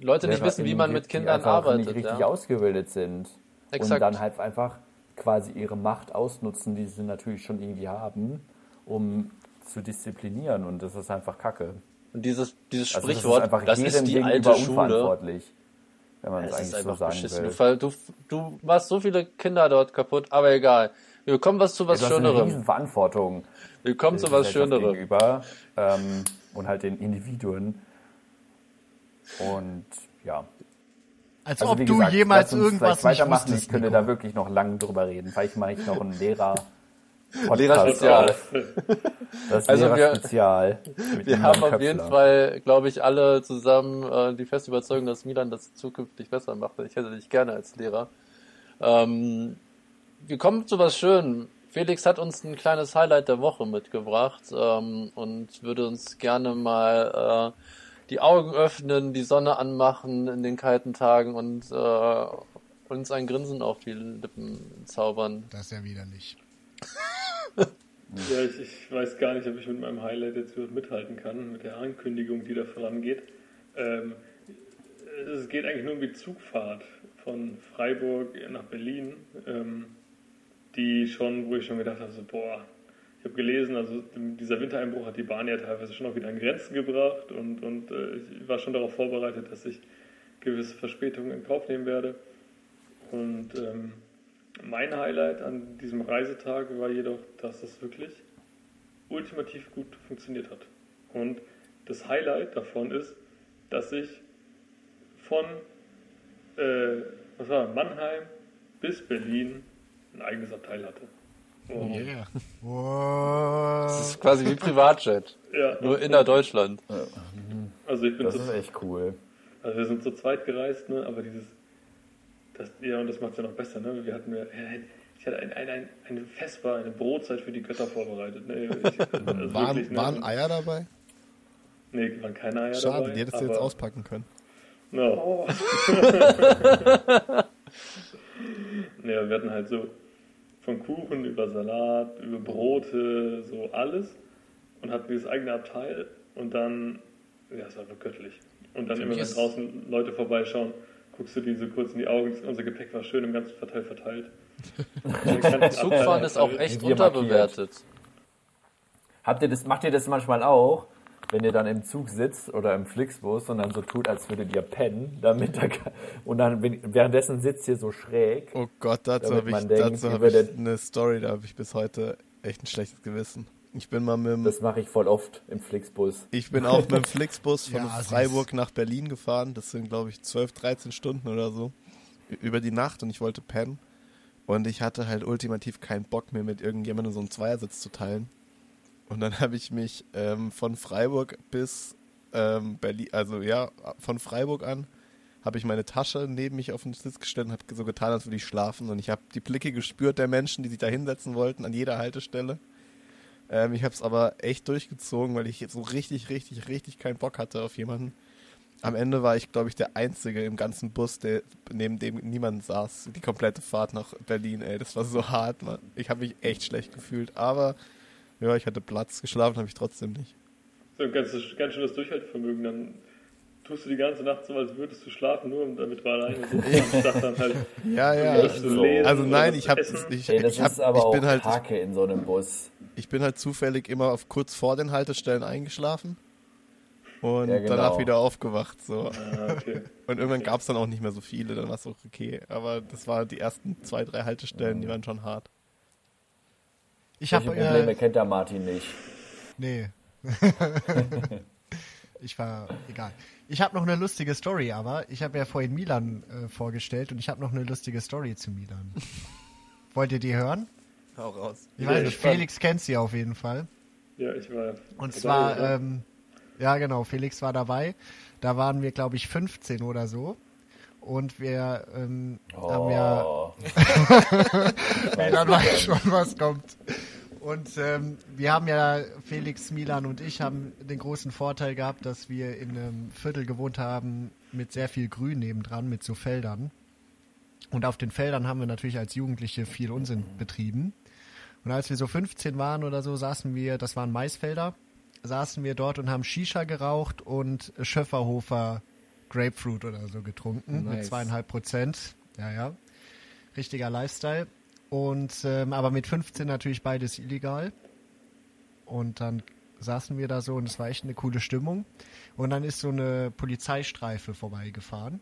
Leute nicht wissen, wie man mit die Kindern arbeitet. nicht richtig ja. ausgebildet sind und Exakt. dann halt einfach quasi ihre Macht ausnutzen, die sie natürlich schon irgendwie haben, um zu disziplinieren und das ist einfach Kacke. Und dieses, dieses Also Sprichwort, das ist einfach das ist die alte Schule. unverantwortlich, wenn man es ist eigentlich so einfach sagen beschissen. will. Du, du, machst so viele Kinder dort kaputt, aber egal. Wir kommen was zu was du hast eine Schönerem. Verantwortung Wir kommen zu der was Schönerem. gegenüber ähm, und halt den Individuen und ja. Als Also ob wie du gesagt, jemals irgendwas weitermachen. wusstest, Ich könnte Nico. da wirklich noch lange drüber reden. Vielleicht mache ich noch einen Lehrer. Lehrerspezial. Das Also wir- Lehrerspezial. Wir dem haben auf jeden. Fall, glaube ich, alle zusammen äh, die feste Überzeugung, dass Milan das zukünftig besser macht. Ich hätte dich gerne als Lehrer. Ähm, wir kommen zu was Schönem. Felix hat uns ein kleines Highlight der Woche mitgebracht ähm, und würde uns gerne mal äh, die Augen öffnen, die Sonne anmachen in den kalten Tagen und äh, uns ein Grinsen auf die Lippen zaubern. Das ist ja widerlich. Ja, ich, ich weiß gar nicht, ob ich mit meinem Highlight jetzt überhaupt mithalten kann, mit der Ankündigung, die da vorangeht. Ähm, es geht eigentlich nur um die Zugfahrt von Freiburg nach Berlin, ähm, die schon, wo ich schon gedacht habe, so, boah, ich habe gelesen, also dieser Wintereinbruch hat die Bahn ja teilweise schon auch wieder an Grenzen gebracht und, und äh, ich war schon darauf vorbereitet, dass ich gewisse Verspätungen in Kauf nehmen werde. Und ähm, mein Highlight an diesem Reisetag war jedoch, dass es wirklich ultimativ gut funktioniert hat. Und das Highlight davon ist, dass ich von äh, was war, Mannheim bis Berlin ein eigenes Abteil hatte. Yeah. Wow. Das ist quasi wie Privatjet, ja, nur innerdeutschland. also ich bin Das so, ist echt cool. also wir sind zu zweit gereist, ne, aber dieses, das, ja, und das macht es ja noch besser, ne, wir hatten, wir, ich hatte ein, ein, ein, eine Vesper, eine Brotzeit für die Götter vorbereitet, ne, ich, also Waren, wirklich, ne, waren Eier dabei? Nee, waren keine Eier Schade, dabei. die hättest du jetzt auspacken können. No. ja, wir hatten halt so von Kuchen über Salat, über Brote, so alles und hatten dieses eigene Abteil und dann, ja, es war wirklich göttlich. Und dann Für immer, wenn draußen Leute vorbeischauen, guckst du die so kurz in die Augen, unser Gepäck war schön im ganzen Verteil verteilt. Abteil Zugfahren ist auch echt unterbewertet. Habt ihr das, macht ihr das manchmal auch, wenn ihr dann im Zug sitzt oder im Flixbus und dann so tut, als würdet ihr pennen, damit da, und dann wenn- währenddessen sitzt ihr so schräg. Oh Gott, dazu habe ich, denkt, dazu hab ich eine Story, da habe ich bis heute echt ein schlechtes Gewissen. Ich bin mal mit dem, Das mache ich voll oft im Flixbus. ich bin auch mit dem Flixbus von Ja. Freiburg nach Berlin gefahren. Das sind, glaube ich, 12, 13 Stunden oder so. Über die Nacht und ich wollte pennen. Und ich hatte halt ultimativ keinen Bock mehr mit irgendjemandem so einen Zweiersitz zu teilen. Und dann habe ich mich ähm, von Freiburg bis ähm, Berlin, also ja, von Freiburg an, habe ich meine Tasche neben mich auf den Sitz gestellt und habe so getan, als würde ich schlafen. Und ich habe die Blicke gespürt der Menschen, die sich da hinsetzen wollten, an jeder Haltestelle. Ähm, ich habe es aber echt durchgezogen, weil ich so richtig, richtig, richtig keinen Bock hatte auf jemanden. Am Ende war ich, glaube ich, der Einzige im ganzen Bus, der, neben dem niemand saß. Die komplette Fahrt nach Berlin, ey. Das war so hart, Mann. Ich habe mich echt schlecht gefühlt. Aber, ja, ich hatte Platz. Geschlafen habe ich trotzdem nicht. So ein ganz, ganz schönes Durchhaltevermögen. Dann tust du die ganze Nacht so, als würdest du schlafen, nur damit du alleine sitzt, anstatt dann halt Ja, ja. Also oder nein, ich habe ich, Ey, das ich, hab, ist aber ich auch bin halt Hake in so einem Bus. ich bin halt zufällig immer auf kurz vor den Haltestellen eingeschlafen und Ja, genau. danach wieder aufgewacht so. Ah, okay. Und irgendwann gab es dann auch nicht mehr so viele, dann war es auch okay. Aber das waren die ersten zwei, drei Haltestellen, die waren schon hart. Ich habe Probleme äh, kennt der Martin nicht. nee. ich war egal. Ich habe noch eine lustige Story, aber ich habe ja vorhin Milan äh, vorgestellt und ich habe noch eine lustige Story zu Milan. Wollt ihr die hören? Hau raus. Ich Ja, weiß nicht. Felix kennt sie auf jeden Fall. Ja, ich war. Und zwar, ja. ähm, ja genau, Felix war dabei. Da waren wir, glaube ich, 15 oder so. Und wir ähm, haben ja, Oh, Milan weiß schon, was kommt. Und ähm, wir haben ja, Felix, Milan und ich haben den großen Vorteil gehabt, dass wir in einem Viertel gewohnt haben, mit sehr viel Grün nebendran, mit so Feldern. Und auf den Feldern haben wir natürlich als Jugendliche viel Unsinn betrieben. Und als wir so 15 waren oder so, saßen wir, das waren Maisfelder, saßen wir dort und haben Shisha geraucht und Schöfferhofer Grapefruit oder so getrunken mit Nice. zweieinhalb Prozent. Ja, ja. Richtiger Lifestyle. Und ähm, aber mit 15 natürlich beides illegal. Und dann saßen wir da so und es war echt eine coole Stimmung. Und dann ist so eine Polizeistreife vorbeigefahren.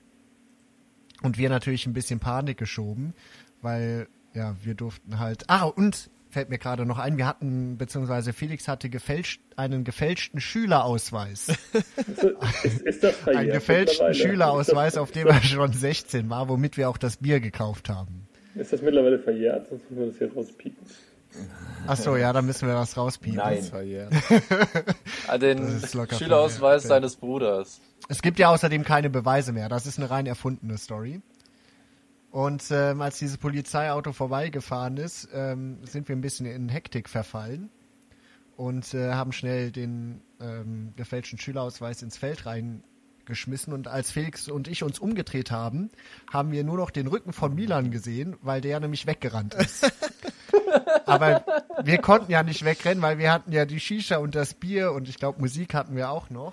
Und wir natürlich ein bisschen Panik geschoben, weil ja, wir durften halt. Ah, und fällt mir gerade noch ein, wir hatten, beziehungsweise Felix hatte gefälscht, einen gefälschten Schülerausweis. Ist, ist das verjährt einen gefälschten? Schülerausweis, auf dem er schon 16 war, womit wir auch das Bier gekauft haben. Ist das mittlerweile verjährt? Sonst müssen wir das hier rauspiepen. Ach so, ja, dann müssen wir das rauspiepen. Nein. Ah, Den Das ist locker Schülerausweis verjährt. seines Bruders. Es gibt ja außerdem keine Beweise mehr. Das ist eine rein erfundene Story. Und ähm, als dieses Polizeiauto vorbeigefahren ist, ähm, sind wir ein bisschen in Hektik verfallen und äh, haben schnell den ähm, gefälschten Schülerausweis ins Feld reingeschmissen. Und als Felix und ich uns umgedreht haben, haben wir nur noch den Rücken von Milan gesehen, weil der nämlich weggerannt ist. Aber wir konnten ja nicht wegrennen, weil wir hatten ja die Shisha und das Bier und ich glaube Musik hatten wir auch noch.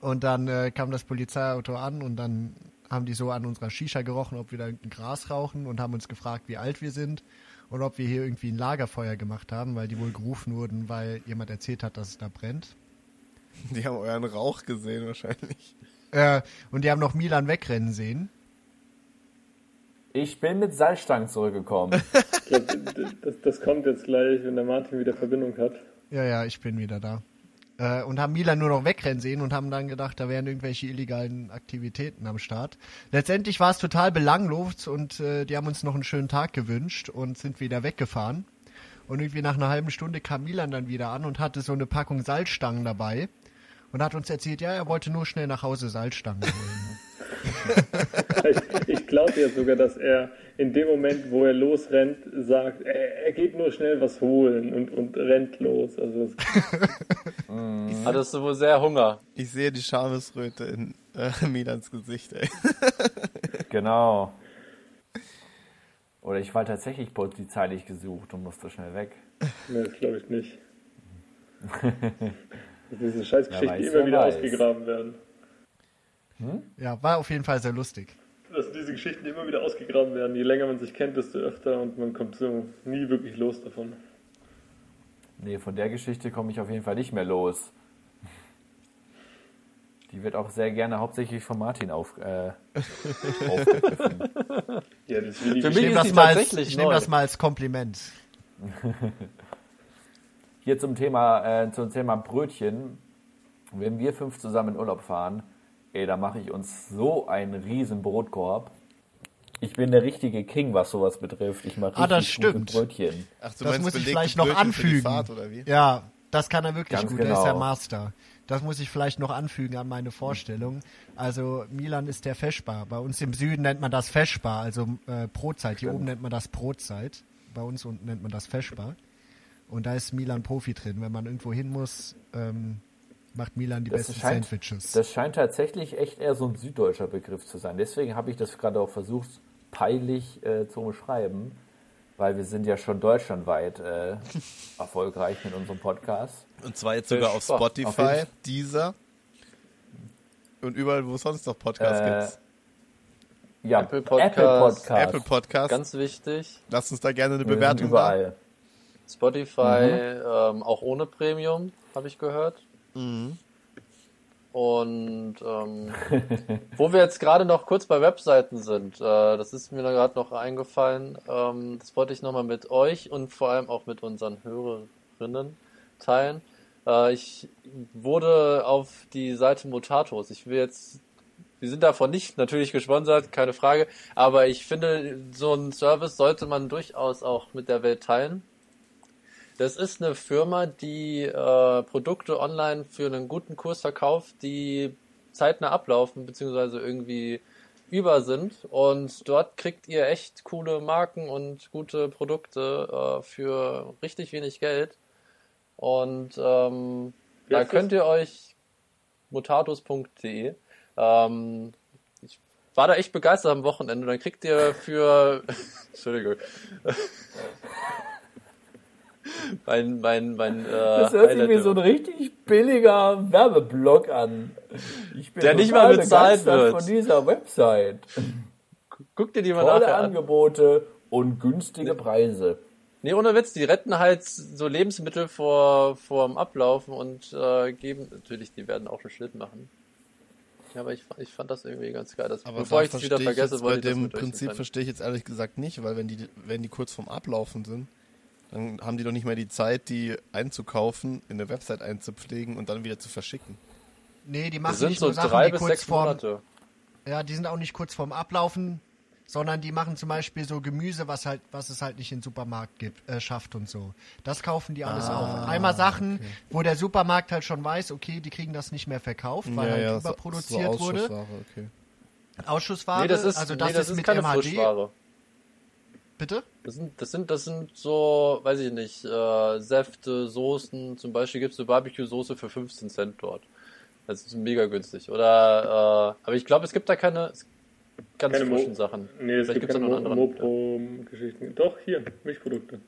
Und dann äh, kam das Polizeiauto an und dann haben die so an unserer Shisha gerochen, ob wir da irgendein Gras rauchen und haben uns gefragt, wie alt wir sind und ob wir hier irgendwie ein Lagerfeuer gemacht haben, weil die wohl gerufen wurden, weil jemand erzählt hat, dass es da brennt. Die haben euren Rauch gesehen wahrscheinlich. Äh, und die haben noch Milan wegrennen sehen. Ich bin mit Salzstangen zurückgekommen. Ich glaub, das, das kommt jetzt gleich, wenn der Martin wieder Verbindung hat. Ja, ja, ich bin wieder da. Äh, und haben Milan nur noch wegrennen sehen und haben dann gedacht, da wären irgendwelche illegalen Aktivitäten am Start. Letztendlich war es total belanglos und äh, die haben uns noch einen schönen Tag gewünscht und sind wieder weggefahren. Und irgendwie nach einer halben Stunde kam Milan dann wieder an und hatte so eine Packung Salzstangen dabei und hat uns erzählt, ja, er wollte nur schnell nach Hause Salzstangen holen. Ich, ich glaube jetzt sogar, dass er in dem Moment, wo er losrennt, sagt, er, er geht nur schnell was holen und, und rennt los. Also das, Hattest du wohl sehr Hunger. Ich sehe die Schamesröte in äh, Milans Gesicht, ey. genau. Oder ich war tatsächlich polizeilich gesucht und musste schnell weg. ne, das glaube ich nicht. Dass diese Scheißgeschichten weiß, immer wieder weiß. ausgegraben werden. Ja, war auf jeden Fall sehr lustig. Dass diese Geschichten immer wieder ausgegraben werden. Je länger man sich kennt, desto öfter und man kommt so nie wirklich los davon. Nee, von der Geschichte komme ich auf jeden Fall nicht mehr los. Die wird auch sehr gerne hauptsächlich von Martin auf, äh, aufgegriffen. Ja, das Für Ich mich nehme ist das, mal als, ich nehm neu. das mal als Kompliment. Hier zum Thema, äh, zum Thema Brötchen. Wenn wir fünf zusammen in Urlaub fahren, ey, da mache ich uns so einen riesen Brotkorb. Ich bin der richtige King, was sowas betrifft. Ich mache Ah, das richtig gute stimmt. Brötchen. Ach, du das muss ich vielleicht noch anfügen. Fahrt, oder wie? Ja, das kann er wirklich Ganz gut. Der ist der genau. Master. Das muss ich vielleicht noch anfügen an meine Vorstellung. Also Milan ist der Feschbar. Bei uns im Süden nennt man das Feschbar, also äh, Brotzeit. Hier oben nennt man das Brotzeit. Bei uns unten nennt man das Feschbar. Und da ist Milan Profi drin. Wenn man irgendwo hin muss, ähm, macht Milan die Das besten scheint, Sandwiches. das scheint tatsächlich echt eher so ein süddeutscher Begriff zu sein. Deswegen habe ich das gerade auch versucht, peinlich äh, zu umschreiben, weil wir sind ja schon deutschlandweit äh, erfolgreich mit unserem Podcast. Und zwar jetzt sogar auf. Auf Spotify, jeden- Deezer und überall, wo es sonst noch Podcasts Äh, gibt. Ja, Apple Apple Podcast. Podcast. Apple Podcast. Ganz wichtig. Lasst uns da gerne eine Bewertung da. überall. Spotify Mhm. ähm, auch ohne Premium, habe ich gehört. Mhm. Und ähm, wo wir jetzt gerade noch kurz bei Webseiten sind, äh, das ist mir gerade noch eingefallen, ähm, das wollte ich nochmal mit euch und vor allem auch mit unseren Hörerinnen teilen. Äh, ich wurde auf die Seite Mutatos. Ich will jetzt, wir sind davon nicht natürlich gesponsert, keine Frage, aber ich finde, so ein Service sollte man durchaus auch mit der Welt teilen. Das ist eine Firma, die äh, Produkte online für einen guten Kurs verkauft, die zeitnah ablaufen, beziehungsweise irgendwie über sind. Und dort kriegt ihr echt coole Marken und gute Produkte äh, für richtig wenig Geld. Und ähm, da könnt ihr euch mutatus.de Ähm, ich war da echt begeistert am Wochenende. Dann kriegt ihr für, Entschuldigung, mein, mein, mein, äh, Das hört sich wie so ein richtig billiger Werbeblock an. Ich bin Der nicht mal bezahlt wird. von dieser Website. Guck dir die mal Tolle nachher an. Angebote und günstige Preise. Nee, ohne Witz, die retten halt so Lebensmittel vor, vor dem Ablaufen und äh, geben, natürlich, die werden auch einen Schnitt machen. Ja, aber ich, ich fand das irgendwie ganz geil. Das, Aber bevor ich es wieder ich vergesse, jetzt wollte bei ich das dem Prinzip verstehe ich jetzt ehrlich gesagt nicht, weil wenn die, wenn die kurz vorm Ablaufen sind, dann haben die doch nicht mehr die Zeit, die einzukaufen, in eine Website einzupflegen und dann wieder zu verschicken. Nee, die Das machen sind nicht so nur Sachen, drei die bis kurz sechs vorm, Monate. Ja, die sind auch nicht kurz vorm Ablaufen, sondern die machen zum Beispiel so Gemüse, was halt, was es halt nicht in den Supermarkt gibt, äh, schafft und so. Das kaufen die alles auf. Einmal Sachen, wo der Supermarkt halt schon weiß, okay, die kriegen das nicht mehr verkauft, weil halt so- überproduziert so wurde. Ausschussware, okay. Ausschussware, Nee, das ist, also nee, das, das ist mit keine MHD. Frischware. Bitte? Das sind, das sind, das sind so, weiß ich nicht, äh, Säfte, Soßen. Zum Beispiel gibt's eine Barbecue-Soße für 15 Cent dort. Das ist mega günstig. Oder, äh, aber ich glaube, es gibt da keine ganz Keine Mo- frischen Sachen. Nee, es Vielleicht gibt gibt's da keine noch Mo andere Mopro-Geschichten. Doch, hier, Milchprodukte.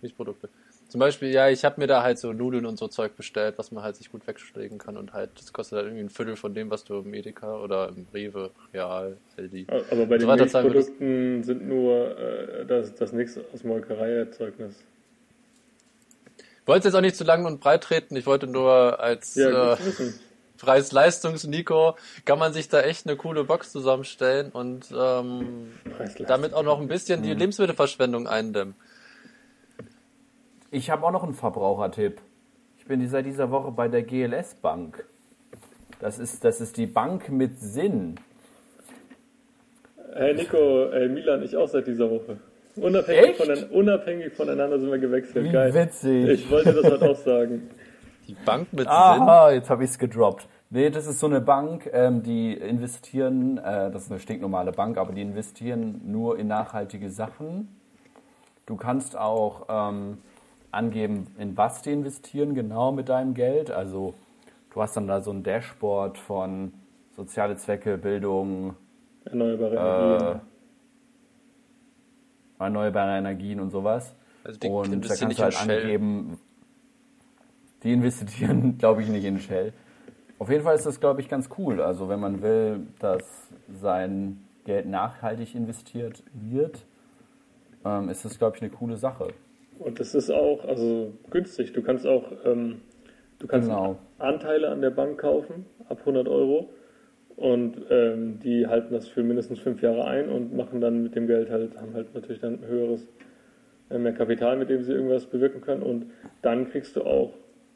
Milchprodukte. Zum Beispiel, ja, ich habe mir da halt so Nudeln und so Zeug bestellt, was man halt sich gut wegschlägen kann und halt, das kostet halt irgendwie ein Viertel von dem, was du im Edeka oder im Rewe, Real, Aldi. Aber bei den So. Milchprodukten sind nur äh, das, das nichts aus Molkereierzeugnis. Ich wollte jetzt auch nicht zu lang und breit treten, ich wollte nur als Ja, äh. Preis-Leistungs-Nico kann man sich da echt eine coole Box zusammenstellen und ähm, damit auch noch ein bisschen die Lebensmittelverschwendung eindämmen. Ich habe auch noch einen Verbrauchertipp. Ich bin seit dieser Woche bei der GLS Bank. Das ist, das ist die Bank mit Sinn. Hey Nico, äh, Milan, ich auch seit dieser Woche. Unabhängig, Echt? von, unabhängig voneinander sind wir gewechselt. Wie Geil. witzig. Ich wollte das halt auch sagen. Die Bank mit Sinn. Aha, jetzt habe ich es gedroppt. Nee, das ist so eine Bank, ähm, die investieren, äh, das ist eine stinknormale Bank, aber die investieren nur in nachhaltige Sachen. Du kannst auch ähm, angeben, in was die investieren, genau mit deinem Geld. Also du hast dann da so ein Dashboard von soziale Zwecke, Bildung, Erneuerbare äh, Energien. erneuerbare Energien und sowas. Also die und da kannst du halt angeben, die investieren, glaube ich, nicht in Shell. Auf jeden Fall ist das, glaube ich, ganz cool. Also wenn man will, dass sein Geld nachhaltig investiert wird, ähm, ist das, glaube ich, eine coole Sache. Und das ist auch also günstig. Du kannst auch ähm, du kannst Genau. Anteile an der Bank kaufen ab 100 Euro und ähm, die halten das für mindestens fünf Jahre ein und machen dann mit dem Geld halt haben halt natürlich dann höheres äh, mehr Kapital, mit dem sie irgendwas bewirken können und dann kriegst du auch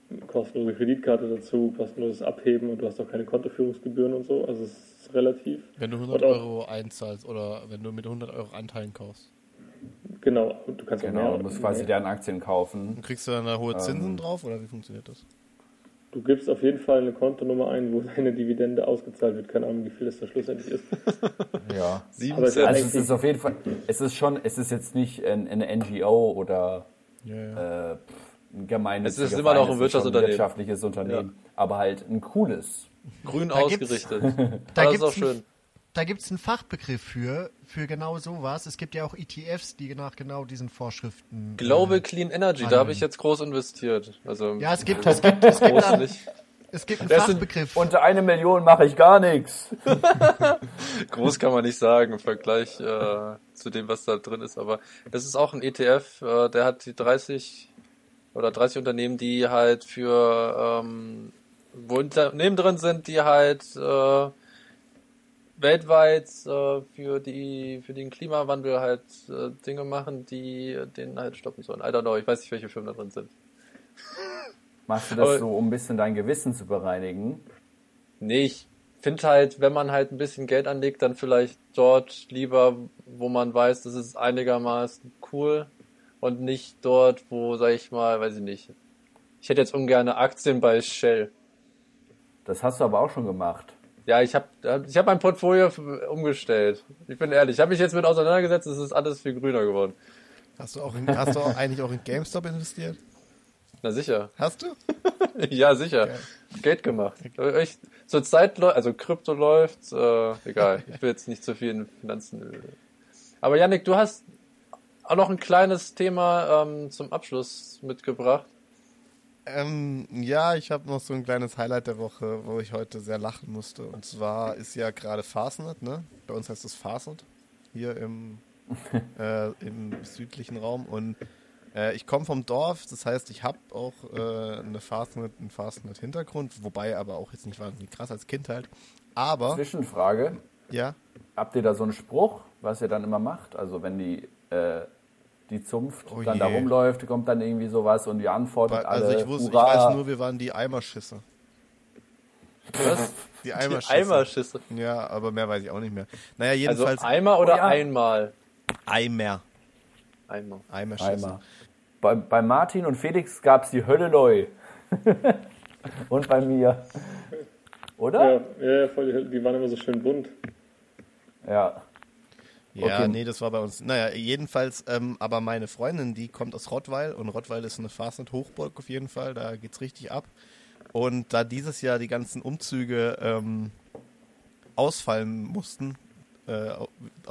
eine kostenlose Kreditkarte dazu, kostenloses Abheben und du hast auch keine Kontoführungsgebühren und so. Also es ist relativ Wenn du 100 Und auch- Euro einzahlst oder wenn du mit 100 Euro Anteilen kaufst. Genau. Du kannst auch Genau, mehr, du musst quasi mehr. deren Aktien kaufen. Und kriegst du dann da hohe Zinsen Ähm. drauf oder wie funktioniert das? Du gibst auf jeden Fall eine Kontonummer ein, wo deine Dividende ausgezahlt wird. Keine Ahnung, wie viel das da schlussendlich ist. Ja. Sieben Aber es. Also es ist auf jeden Fall, es ist schon, es ist jetzt nicht ein, eine NGO oder Ja, ja. äh, ein gemeinnütziger Es ist immer noch ein Wirtschaftsunternehmen. wirtschaftliches Unternehmen, aber halt ein cooles. grün Da gibt's- ausgerichtet. Da das ist auch schön. Da gibt es einen Fachbegriff für, für genau sowas. Es gibt ja auch ETFs, die nach genau diesen Vorschriften. Global Äh, Clean Energy, da handeln. habe ich jetzt groß investiert. Also ja, es gibt, es gibt, es gibt, nicht. es gibt einen Das sind- Fachbegriff. Unter eine Million mache ich gar nichts. Groß kann man nicht sagen im Vergleich äh, zu dem, was da drin ist. Aber das ist auch ein ETF, äh, der hat die 30 oder 30 Unternehmen, die halt für ähm, wo Unternehmen drin sind, die halt äh, weltweit äh, für die für den Klimawandel halt äh, Dinge machen, die den halt stoppen sollen. I don't know, ich weiß nicht, welche Firmen da drin sind. Machst du das Aber- so, um ein bisschen dein Gewissen zu bereinigen? Nee, ich finde halt, wenn man halt ein bisschen Geld anlegt, dann vielleicht dort lieber, wo man weiß, das ist einigermaßen cool und nicht dort, wo, sag ich mal, weiß ich nicht. Ich hätte jetzt ungern Aktien bei Shell. Das hast du aber auch schon gemacht. Ja, ich habe ich hab mein Portfolio umgestellt. Ich bin ehrlich, ich habe mich jetzt mit auseinandergesetzt, es ist alles viel grüner geworden. Hast du, auch in, hast du auch eigentlich auch in GameStop investiert? Na sicher. Hast du? ja, sicher. Geld gemacht. Ich, zurzeit läuft, also Krypto läuft, äh, egal, ich will jetzt nicht zu viel in Finanzen. äh. Aber Yannick, du hast auch noch ein kleines Thema ähm, zum Abschluss mitgebracht. Ähm, ja, ich habe noch so ein kleines Highlight der Woche, wo ich heute sehr lachen musste. Und zwar ist ja gerade Fastnet, ne? Bei uns heißt es Fastnet, hier im, äh, im südlichen Raum. Und äh, ich komme vom Dorf, das heißt, ich habe auch äh, eine Fastnet, einen Fastnet-Hintergrund, wobei aber auch jetzt nicht wahnsinnig krass als Kind halt. Aber, Zwischenfrage. ja, Habt ihr da so einen Spruch, was ihr dann immer macht? Also wenn die, äh, die Zunft Oh dann da je. rumläuft, kommt dann irgendwie sowas und die antwortet also alle, ich, wusste, ich Hurra. weiß nur, wir waren die Eimerschisse. Was? Die Die Eimerschisse. Eimerschisse. Ja, aber mehr weiß ich auch nicht mehr. Naja, Also jedenfalls Eimer oder Oh ja. einmal? Eimer. Eimer. Eimerschisse. Eimer. Bei, bei Martin und Felix gab es die Hölle Leu. und bei mir. Oder? Ja, ja, voll, die- die waren immer so schön bunt. Ja. Ja, Okay. nee, das war bei uns. Naja, jedenfalls, ähm, aber meine Freundin, die kommt aus Rottweil und Rottweil ist eine Fastnet-Hochburg auf jeden Fall, da geht's richtig ab. Und da dieses Jahr die ganzen Umzüge ähm, ausfallen mussten, äh,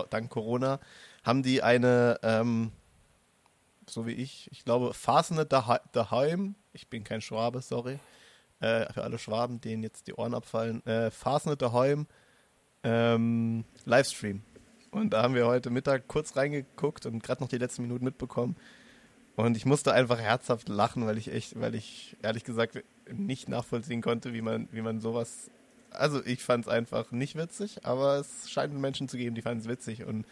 dank Corona, haben die eine, ähm, so wie ich, ich glaube, Fastnet dahe- daheim, ich bin kein Schwabe, sorry, äh, für alle Schwaben, denen jetzt die Ohren abfallen, äh, Fastnet daheim, ähm, Livestream. Und da haben wir heute Mittag kurz reingeguckt und gerade noch die letzten Minuten mitbekommen. Und ich musste einfach herzhaft lachen, weil ich echt, weil ich ehrlich gesagt nicht nachvollziehen konnte, wie man, wie man sowas. Also ich fand es einfach nicht witzig, aber es scheint Menschen zu geben, die fanden es witzig. Und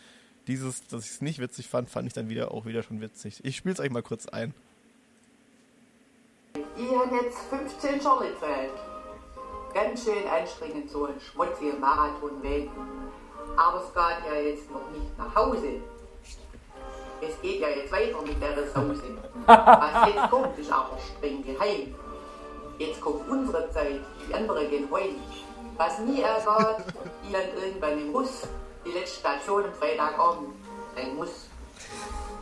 dieses, dass ich es nicht witzig fand, fand ich dann wieder auch wieder schon witzig. Ich spiele es euch mal kurz ein. Ich habe jetzt 15 Schorle gezählt. Ganz schön anstrengend, so ein schmutziger Marathonweg. Aber es geht ja jetzt noch nicht nach Hause. Es geht ja jetzt weiter mit der Sause. Was jetzt kommt, ist aber streng geheim. Jetzt kommt unsere Zeit, die andere gehen heim. Was nie ergeht, die dann irgendwann im Bus. Die letzte Station am Freitagabend sein muss.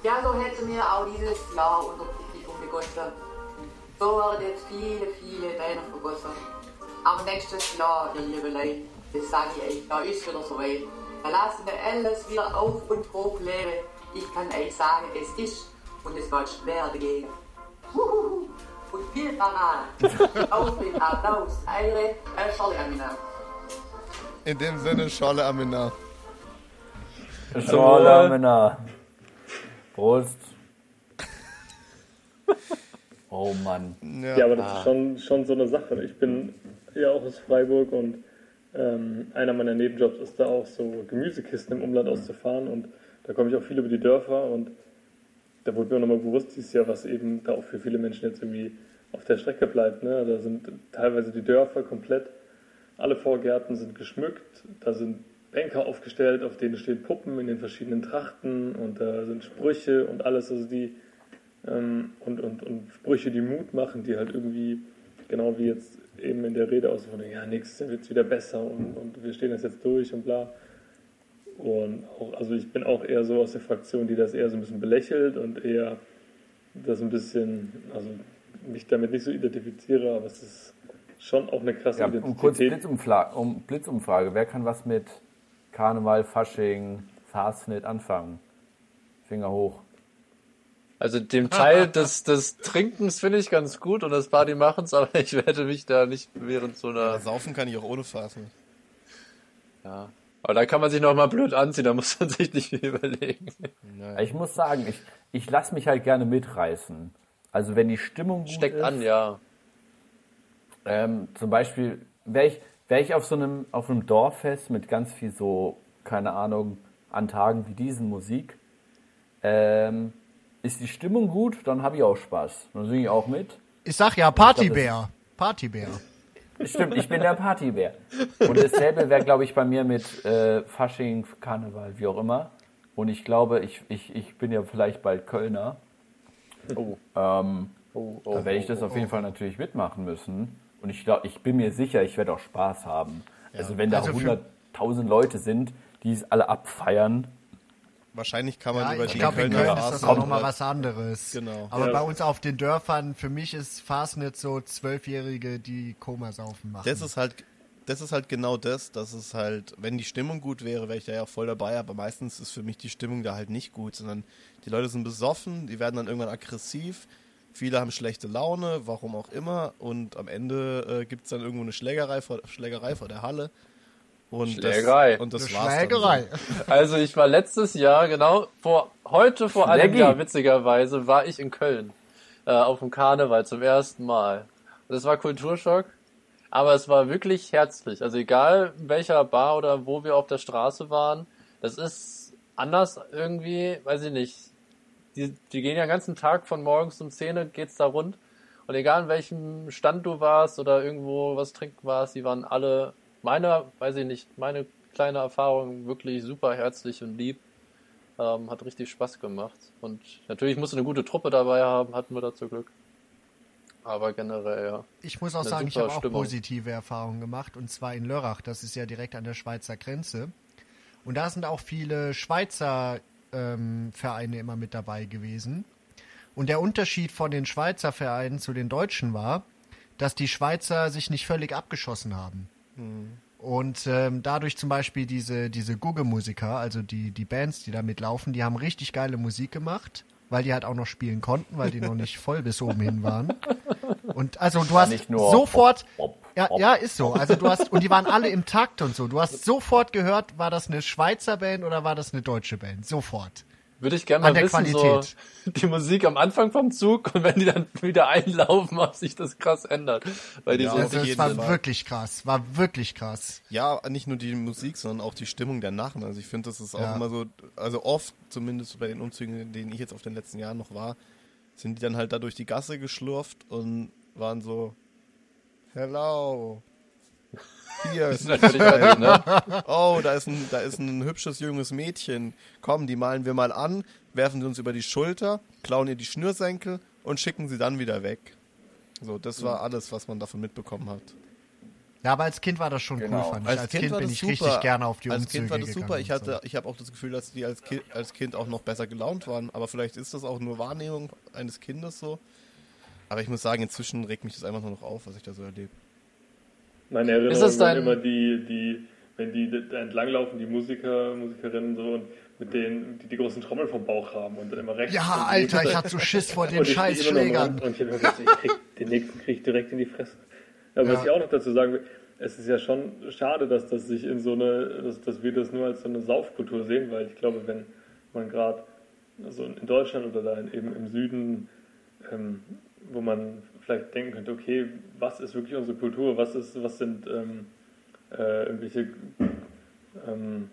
Ja, so hätte mir auch dieses Jahr unser Publikum begossen. So werden jetzt viele, viele Tränen vergossen. Aber nächstes Jahr, ihr liebe Leute, das sage ich euch, da ist wieder so weit. Da lassen wir alles wieder auf und hochklären. Ich kann euch sagen, es ist und es wird schwer dagegen. Huhuhu. Und viel parat. auf den Applaus. Eure äh, Charlie Amina. In dem Sinne, Scholle Amina. Schola Männer. Prost. Oh Mann. Ja, aber das ist schon, schon so eine Sache. Ich bin ja auch aus Freiburg und ähm, einer meiner Nebenjobs ist da auch so Gemüsekisten im Umland auszufahren und da komme ich auch viel über die Dörfer und da wurde mir nochmal bewusst dieses Jahr, was eben da auch für viele Menschen jetzt irgendwie auf der Strecke bleibt. Ne? Da sind teilweise die Dörfer komplett, alle Vorgärten sind geschmückt, da sind Bänke aufgestellt, auf denen stehen Puppen in den verschiedenen Trachten und da sind Sprüche und alles, also die ähm, und, und, und Sprüche, die Mut machen, die halt irgendwie, genau wie jetzt eben in der Rede aus von, ja, nächstes Jahr wird es wieder besser und, und wir stehen das jetzt durch und bla. Und auch, also ich bin auch eher so aus der Fraktion, die das eher so ein bisschen belächelt und eher das ein bisschen, also mich damit nicht so identifiziere, aber es ist schon auch eine krasse Ja, um kurz Identität. Blitzumfla um, Blitzumfrage. Wer kann was mit Karneval, Fasching, Fastnet anfangen? Finger hoch. Also dem Teil des, des Trinkens finde ich ganz gut und das Partymachens, aber ich werde mich da nicht während so Ja, einer. saufen kann ich auch ohne Fastnet. Ja. Aber da kann man sich noch mal blöd anziehen, da muss man sich nicht viel überlegen. Ich muss sagen, ich, ich lasse mich halt gerne mitreißen. Also wenn die Stimmung gut Steckt ist, an, ja. Ähm, zum Beispiel wäre ich, wär ich auf so einem auf einem Dorffest mit ganz viel so, keine Ahnung, an Tagen wie diesen Musik. Ähm, ist die Stimmung gut, dann habe ich auch Spaß. Dann singe ich auch mit. Ich sag ja Partybär. Partybär. Stimmt, ich bin der Partybär. Und dasselbe wäre, glaube ich, bei mir mit äh, Fasching, Karneval, wie auch immer. Und ich glaube, ich, ich, ich bin ja vielleicht bald Kölner. Oh. Ähm, Oh, oh, da werde ich das auf jeden Fall natürlich mitmachen müssen. Und ich glaube, ich bin mir sicher, ich werde auch Spaß haben. Also wenn da Also für- 100.000 Leute sind, die es alle abfeiern, Wahrscheinlich kann man Ja, über ich die glaube, in Kölner Köln ist das Straßen auch nochmal was anderes. Genau. Aber Ja. bei uns auf den Dörfern, für mich ist Fastnet so Zwölfjährige, die Koma saufen machen. Das ist halt das ist halt genau das, dass es halt, wenn die Stimmung gut wäre, wäre ich da ja voll dabei, aber meistens ist für mich die Stimmung da halt nicht gut, sondern die Leute sind besoffen, die werden dann irgendwann aggressiv, viele haben schlechte Laune, warum auch immer, und am Ende äh, gibt es dann irgendwo eine Schlägerei vor, Schlägerei vor der Halle. Und Schlägerei. Das, und das war's Schlägerei. Dann Also ich war letztes Jahr, genau, vor heute vor einem Schlägi. Jahr, witzigerweise, war ich in Köln äh, auf dem Karneval zum ersten Mal. Das war Kulturschock, aber es war wirklich herzlich. Also egal in welcher Bar oder wo wir auf der Straße waren, das ist anders irgendwie, weiß ich nicht. Die, die gehen ja den ganzen Tag von morgens um 10 Uhr geht's da rund. Und egal in welchem Stand du warst oder irgendwo was trinken warst, die waren alle, meine, weiß ich nicht, meine kleine Erfahrung wirklich super herzlich und lieb. Ähm, hat richtig Spaß gemacht. Und natürlich musste eine gute Truppe dabei haben, hatten wir da zum Glück. Aber generell, ja. Ich muss auch sagen, ich habe auch Stimmung. positive Erfahrungen gemacht und zwar in Lörrach, das ist ja direkt an der Schweizer Grenze. Und da sind auch viele Schweizer ähm, Vereine immer mit dabei gewesen. Und der Unterschied von den Schweizer Vereinen zu den deutschen war, dass die Schweizer sich nicht völlig abgeschossen haben. Und ähm, dadurch zum Beispiel diese, diese Gugge-Musiker, also die, die Bands, die da mitlaufen, die haben richtig geile Musik gemacht, weil die halt auch noch spielen konnten, weil die noch nicht voll bis oben hin waren. Und also du hast sofort, Hop, hop, ja, hop. ja, ist so. Also du hast, und die waren alle im Takt und so. Du hast sofort gehört, war das eine Schweizer Band oder war das eine deutsche Band? Sofort. Würde ich gerne mal An der wissen, Qualität. so die Musik am Anfang vom Zug und wenn die dann wieder einlaufen, ob sich das krass ändert. Weil die Ja, sind Also jeden war Fall. wirklich krass, war wirklich krass. Ja, nicht nur die Musik, sondern auch die Stimmung der Narren. Also ich finde, das ist auch Ja. immer so, also oft, zumindest bei den Umzügen, in denen ich jetzt auf den letzten Jahren noch war, sind die dann halt da durch die Gasse geschlurft und waren so, hello. Hier Das ist halt, ne? Oh, da ist, ein, da ist ein hübsches junges Mädchen. Komm, die malen wir mal an, werfen sie uns über die Schulter, klauen ihr die Schnürsenkel und schicken sie dann wieder weg. So, das war alles, was man davon mitbekommen hat. Ja, aber als Kind war das schon Genau. cool, fand ich. Als, kind, war bin ich super. richtig gerne auf die Als Umzüge Kind war das super. Ich hatte, ich habe auch das Gefühl, dass die als kind, als kind auch noch besser gelaunt waren. Aber vielleicht ist das auch nur Wahrnehmung eines Kindes so. Aber ich muss sagen, inzwischen regt mich das einfach nur noch auf, was ich da so erlebe. Meine Erinnerung Ist waren dein- immer die, die, wenn die da entlanglaufen, die Musiker, Musikerinnen so und mit denen, die die großen Trommeln vom Bauch haben und dann immer rechts. Ja, Alter, ich hatte so Schiss vor den Und ich stehe scheiß immer noch am Schlägern. Rand Und ich habe gedacht, ich krieg, den nächsten krieg ich direkt in die Fresse. Aber was Ja. ich auch noch dazu sagen will, es ist ja schon schade, dass das sich in so eine, dass, dass wir das nur als so eine Saufkultur sehen, weil ich glaube, wenn man gerade also in Deutschland oder da in, eben im Süden, ähm, wo man vielleicht denken könnte, okay, was ist wirklich unsere Kultur, was ist, was sind ähm, äh, irgendwelche ähm,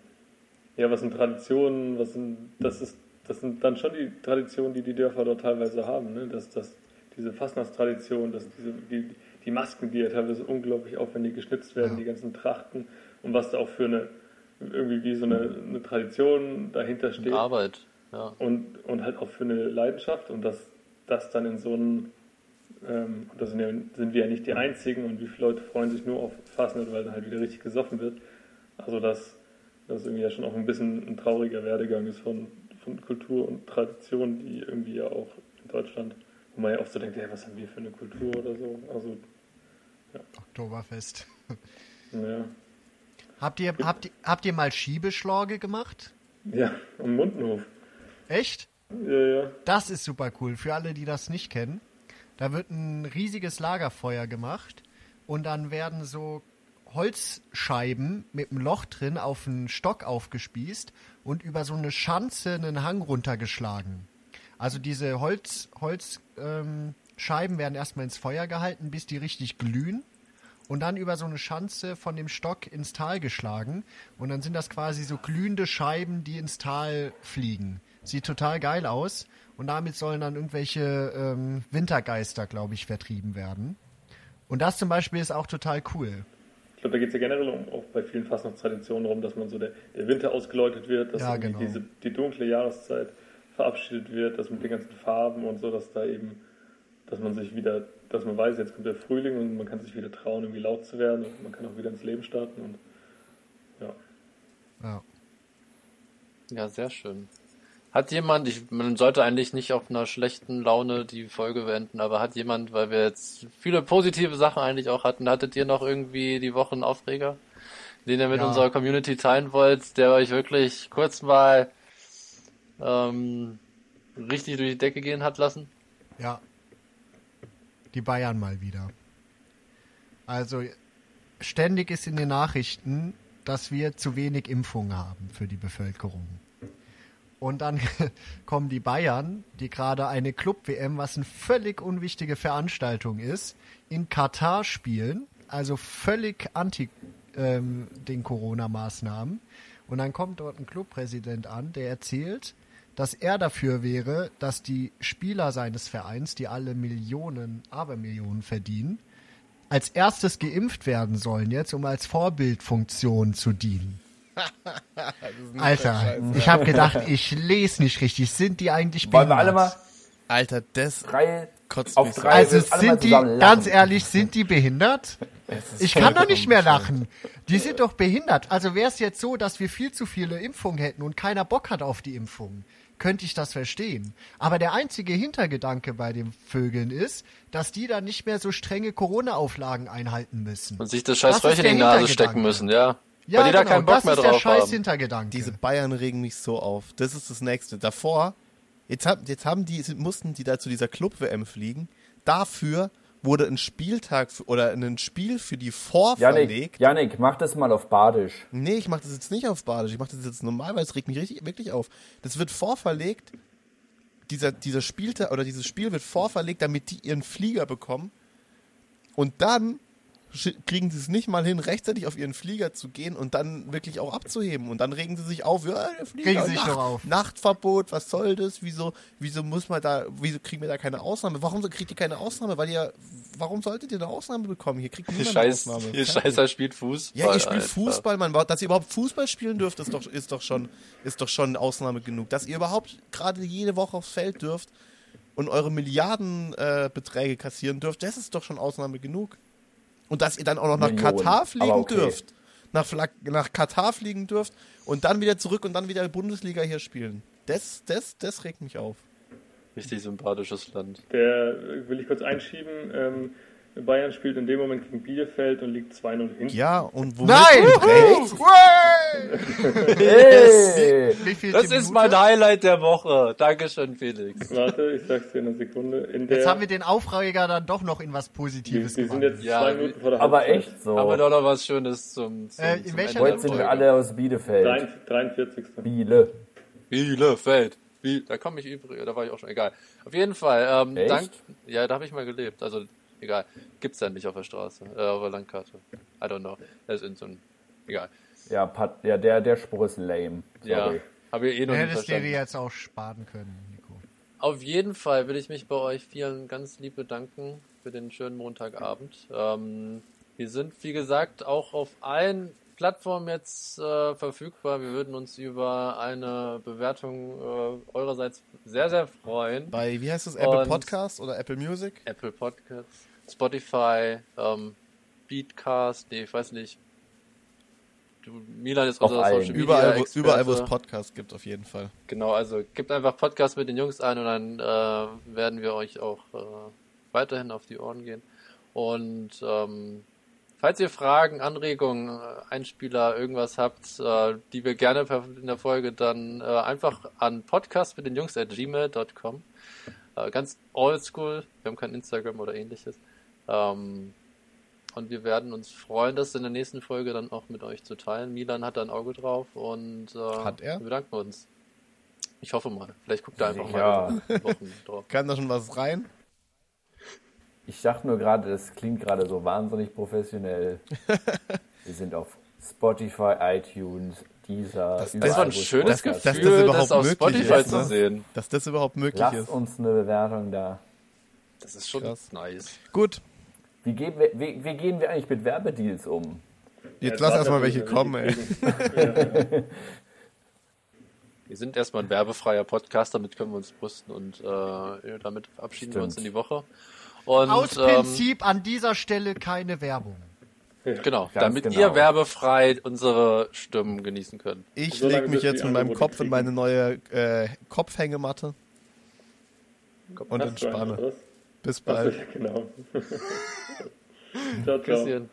ja, was sind Traditionen, was sind, das ist, das sind dann schon die Traditionen, die die Dörfer dort teilweise haben, ne? dass, dass diese Fastnachtstradition, dass diese, die, die Masken, die ja teilweise unglaublich aufwendig geschnitzt werden, Ja. die ganzen Trachten und was da auch für eine, irgendwie wie so eine, eine Tradition dahinter steht Arbeit, ja. und, und halt auch für eine Leidenschaft und dass das dann in so einem, ähm, und da sind, ja, sind wir ja nicht die Einzigen und wie viele Leute freuen sich nur auf Fastnacht, weil dann halt wieder richtig gesoffen wird. Also dass das irgendwie ja schon auch ein bisschen ein trauriger Werdegang ist von, von Kultur und Tradition, die irgendwie ja auch in Deutschland, wo man ja oft so denkt, hey, was haben wir für eine Kultur oder so. Also, Oktoberfest. ja, Habt ihr, habt, ihr- habt ihr mal Schiebeschlorge gemacht? ja am Mundenhof. Echt? Ja, ja. Das ist super cool. Für alle, die das nicht kennen. Da wird ein riesiges Lagerfeuer gemacht und dann werden so Holzscheiben mit einem Loch drin auf einen Stock aufgespießt und über so eine Schanze einen Hang runtergeschlagen. Also diese Holz, Holz, ähm, werden erstmal ins Feuer gehalten, bis die richtig glühen und dann über so eine Schanze von dem Stock ins Tal geschlagen und dann sind das quasi so glühende Scheiben, die ins Tal fliegen. Sieht total geil aus und damit sollen dann irgendwelche ähm, Wintergeister, glaube ich, vertrieben werden. Und das zum Beispiel ist auch total cool. Ich glaube, da geht es ja generell um, auch bei vielen Fastnachtstraditionen darum, dass man so der, der Winter ausgeläutet wird, dass Ja, genau. diese, die dunkle Jahreszeit verabschiedet wird, dass mit den ganzen Farben und so, dass da eben, dass man sich wieder, dass man weiß, jetzt kommt der Frühling und man kann sich wieder trauen, irgendwie laut zu werden und man kann auch wieder ins Leben starten und ja. Ja. Ja, sehr schön. Hat jemand, ich, man sollte eigentlich nicht auf einer schlechten Laune die Folge beenden, aber hat jemand, weil wir jetzt viele positive Sachen eigentlich auch hatten, hattet ihr noch irgendwie die Wochen Aufreger, den ihr mit Ja. unserer Community teilen wollt, der euch wirklich kurz mal ähm, richtig durch die Decke gehen hat lassen? Ja. Die Bayern mal wieder. Also ständig ist in den Nachrichten, dass wir zu wenig Impfungen haben für die Bevölkerung. Und dann kommen die Bayern, die gerade eine Club-WM, was eine völlig unwichtige Veranstaltung ist, in Katar spielen, also völlig anti ähm, den Corona-Maßnahmen. Und dann kommt dort ein Clubpräsident an, der erzählt, dass er dafür wäre, dass die Spieler seines Vereins, die alle Millionen, Abermillionen verdienen, als erstes geimpft werden sollen jetzt, um als Vorbildfunktion zu dienen. Alter, ich habe gedacht, ich lese nicht richtig. Sind die eigentlich Wollen wir alle mal Alter, das drei kotzt auf drei-. Also sind die, ganz ehrlich, sind die behindert? Ich kann doch nicht mehr lachen. Die sind doch behindert. Also wäre es jetzt so, dass wir viel zu viele Impfungen hätten und keiner Bock hat auf die Impfung, könnte ich das verstehen. Aber der einzige Hintergedanke bei den Vögeln ist, dass die dann nicht mehr so strenge Corona-Auflagen einhalten müssen. Und sich das scheiß Das Röhrchen in die Nase stecken müssen, ja. Ja, Weil die da genau, keinen Bock das mehr ist der drauf scheiß haben. Hintergedanke. Diese Bayern regen mich so auf. Das ist das nächste. Davor, jetzt, hab, jetzt haben die, mussten die da zu dieser Club-WM fliegen. Dafür wurde ein Spieltag für, oder ein Spiel für die vorverlegt. Janik, Janik, mach das mal auf Badisch. Nee, ich mache das jetzt nicht auf Badisch. Ich mache das jetzt normal, weil es regt mich richtig, wirklich auf. Das wird vorverlegt. Dieser, dieser Spieltag oder dieses Spiel wird vorverlegt, damit die ihren Flieger bekommen. Und dann kriegen sie es nicht mal hin, rechtzeitig auf ihren Flieger zu gehen und dann wirklich auch abzuheben. Und dann regen sie sich auf, ja, der Flieger, Regen sie sich Nacht, doch auf. Nachtverbot, was soll das? Wieso, wieso muss man da, wieso kriegen wir da keine Ausnahme? Warum so- kriegt ihr keine Ausnahme? Weil ihr, warum solltet ihr eine Ausnahme bekommen? Hier kriegt Ihr niemand eine Scheiß, Ausnahme. ihr. Scheißer spielt Fußball. Ja, ihr spielt Alter. Fußball, man. Dass ihr überhaupt Fußball spielen dürft, ist doch, ist doch schon, ist doch schon eine Ausnahme genug. Dass ihr überhaupt gerade jede Woche aufs Feld dürft und eure Milliardenbeträge äh, Beträge kassieren dürft, das ist doch schon Ausnahme genug. Und dass ihr dann auch noch nach Millionen, Katar fliegen okay. dürft. Nach, nach Katar fliegen dürft und dann wieder zurück und dann wieder Bundesliga hier spielen. Das, das, das regt mich auf. Richtig sympathisches Land. Der will ich kurz einschieben. Ähm, Bayern spielt in dem Moment gegen Bielefeld und liegt 2-0 hinten. Ja, und womit Nein! recht? Hey! Wie Das ist mein Highlight der Woche. Dankeschön, Felix. Warte, ich sag's dir in einer Sekunde. In der, Jetzt haben wir den Aufreger dann doch noch in was wir, Positives wir sind gemacht. jetzt Ja, zwei Minuten vor der Aber Halbzeit. echt so. Haben wir doch noch was Schönes zum, zum, Äh, in zum welcher Ende Heute sind wir alle aus Bielefeld. 43. Biele. Bielefeld. Wie, da komme ich übrigens, da war ich auch schon, egal. Auf jeden Fall, ähm, Echt? dank, ja, da habe ich mal gelebt, also, egal. Gibt's ja nicht auf der Straße, äh, auf der Landkarte. I don't know. Das ist in so ein, egal. Ja, Pat, ja der, der Spruch ist lame. Ja, Sorry. habe ich eh noch nicht Hättest dir verstanden. jetzt auch sparen können, Nico. Auf jeden Fall will ich mich bei euch vielen ganz lieb bedanken für den schönen Montagabend. Ähm, wir sind, wie gesagt, auch auf allen Plattformen jetzt äh, verfügbar. Wir würden uns über eine Bewertung äh, eurerseits sehr, sehr freuen. Bei, wie heißt das, Apple Und- Podcast oder Apple Music? Apple Podcasts, Spotify, ähm, Beatcast, nee, ich weiß nicht. Du, Milan ist unser. Social Media Überall, wo, überall, wo es Podcasts gibt, auf jeden Fall. Genau, also gebt einfach Podcast mit den Jungs ein und dann äh, werden wir euch auch äh, weiterhin auf die Ohren gehen. Und ähm, falls ihr Fragen, Anregungen, äh, Einspieler, irgendwas habt, äh, die wir gerne in der Folge dann äh, einfach an podcast mit den Jungs at gmail.com. Ganz oldschool, wir haben kein Instagram oder ähnliches. Ähm, und wir werden uns freuen, das in der nächsten Folge dann auch mit euch zu teilen. Milan hat da ein Auge drauf und äh, Hat er? wir bedanken uns. Ich hoffe mal. Vielleicht guckt er einfach Ja. mal Wochen drauf. Kann da schon was rein? Ich dachte nur gerade, das klingt gerade so wahnsinnig professionell. Wir sind auf Spotify, iTunes, Deezer. Das- Das war ein schönes Podcasts dass Gefühl, das das, überhaupt auf möglich Spotify ist, zu ne? sehen. Dass das überhaupt möglich Lasst ist. uns eine Bewertung da. Das ist schon Krass. nice. Gut, Wie, gehen wir, wie, wie gehen wir eigentlich mit Werbedeals um? jetzt Ja, lass erstmal welche kommen, ey. Wir sind erstmal ein werbefreier Podcast, damit können wir uns brüsten und äh, damit verabschieden wir uns in Stimmt. die Woche. Und Aus ähm, Prinzip an dieser Stelle keine Werbung. Genau, Ganz damit genau. ihr werbefrei unsere Stimmen genießen könnt. Ich lege mich jetzt mit meinem Kopf in kriegen. meine neue äh, Kopfhängematte und du einen, entspanne. Bis bald. Genau. ciao, ciao.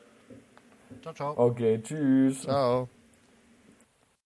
Ciao, ciao. Okay, tschüss. Ciao.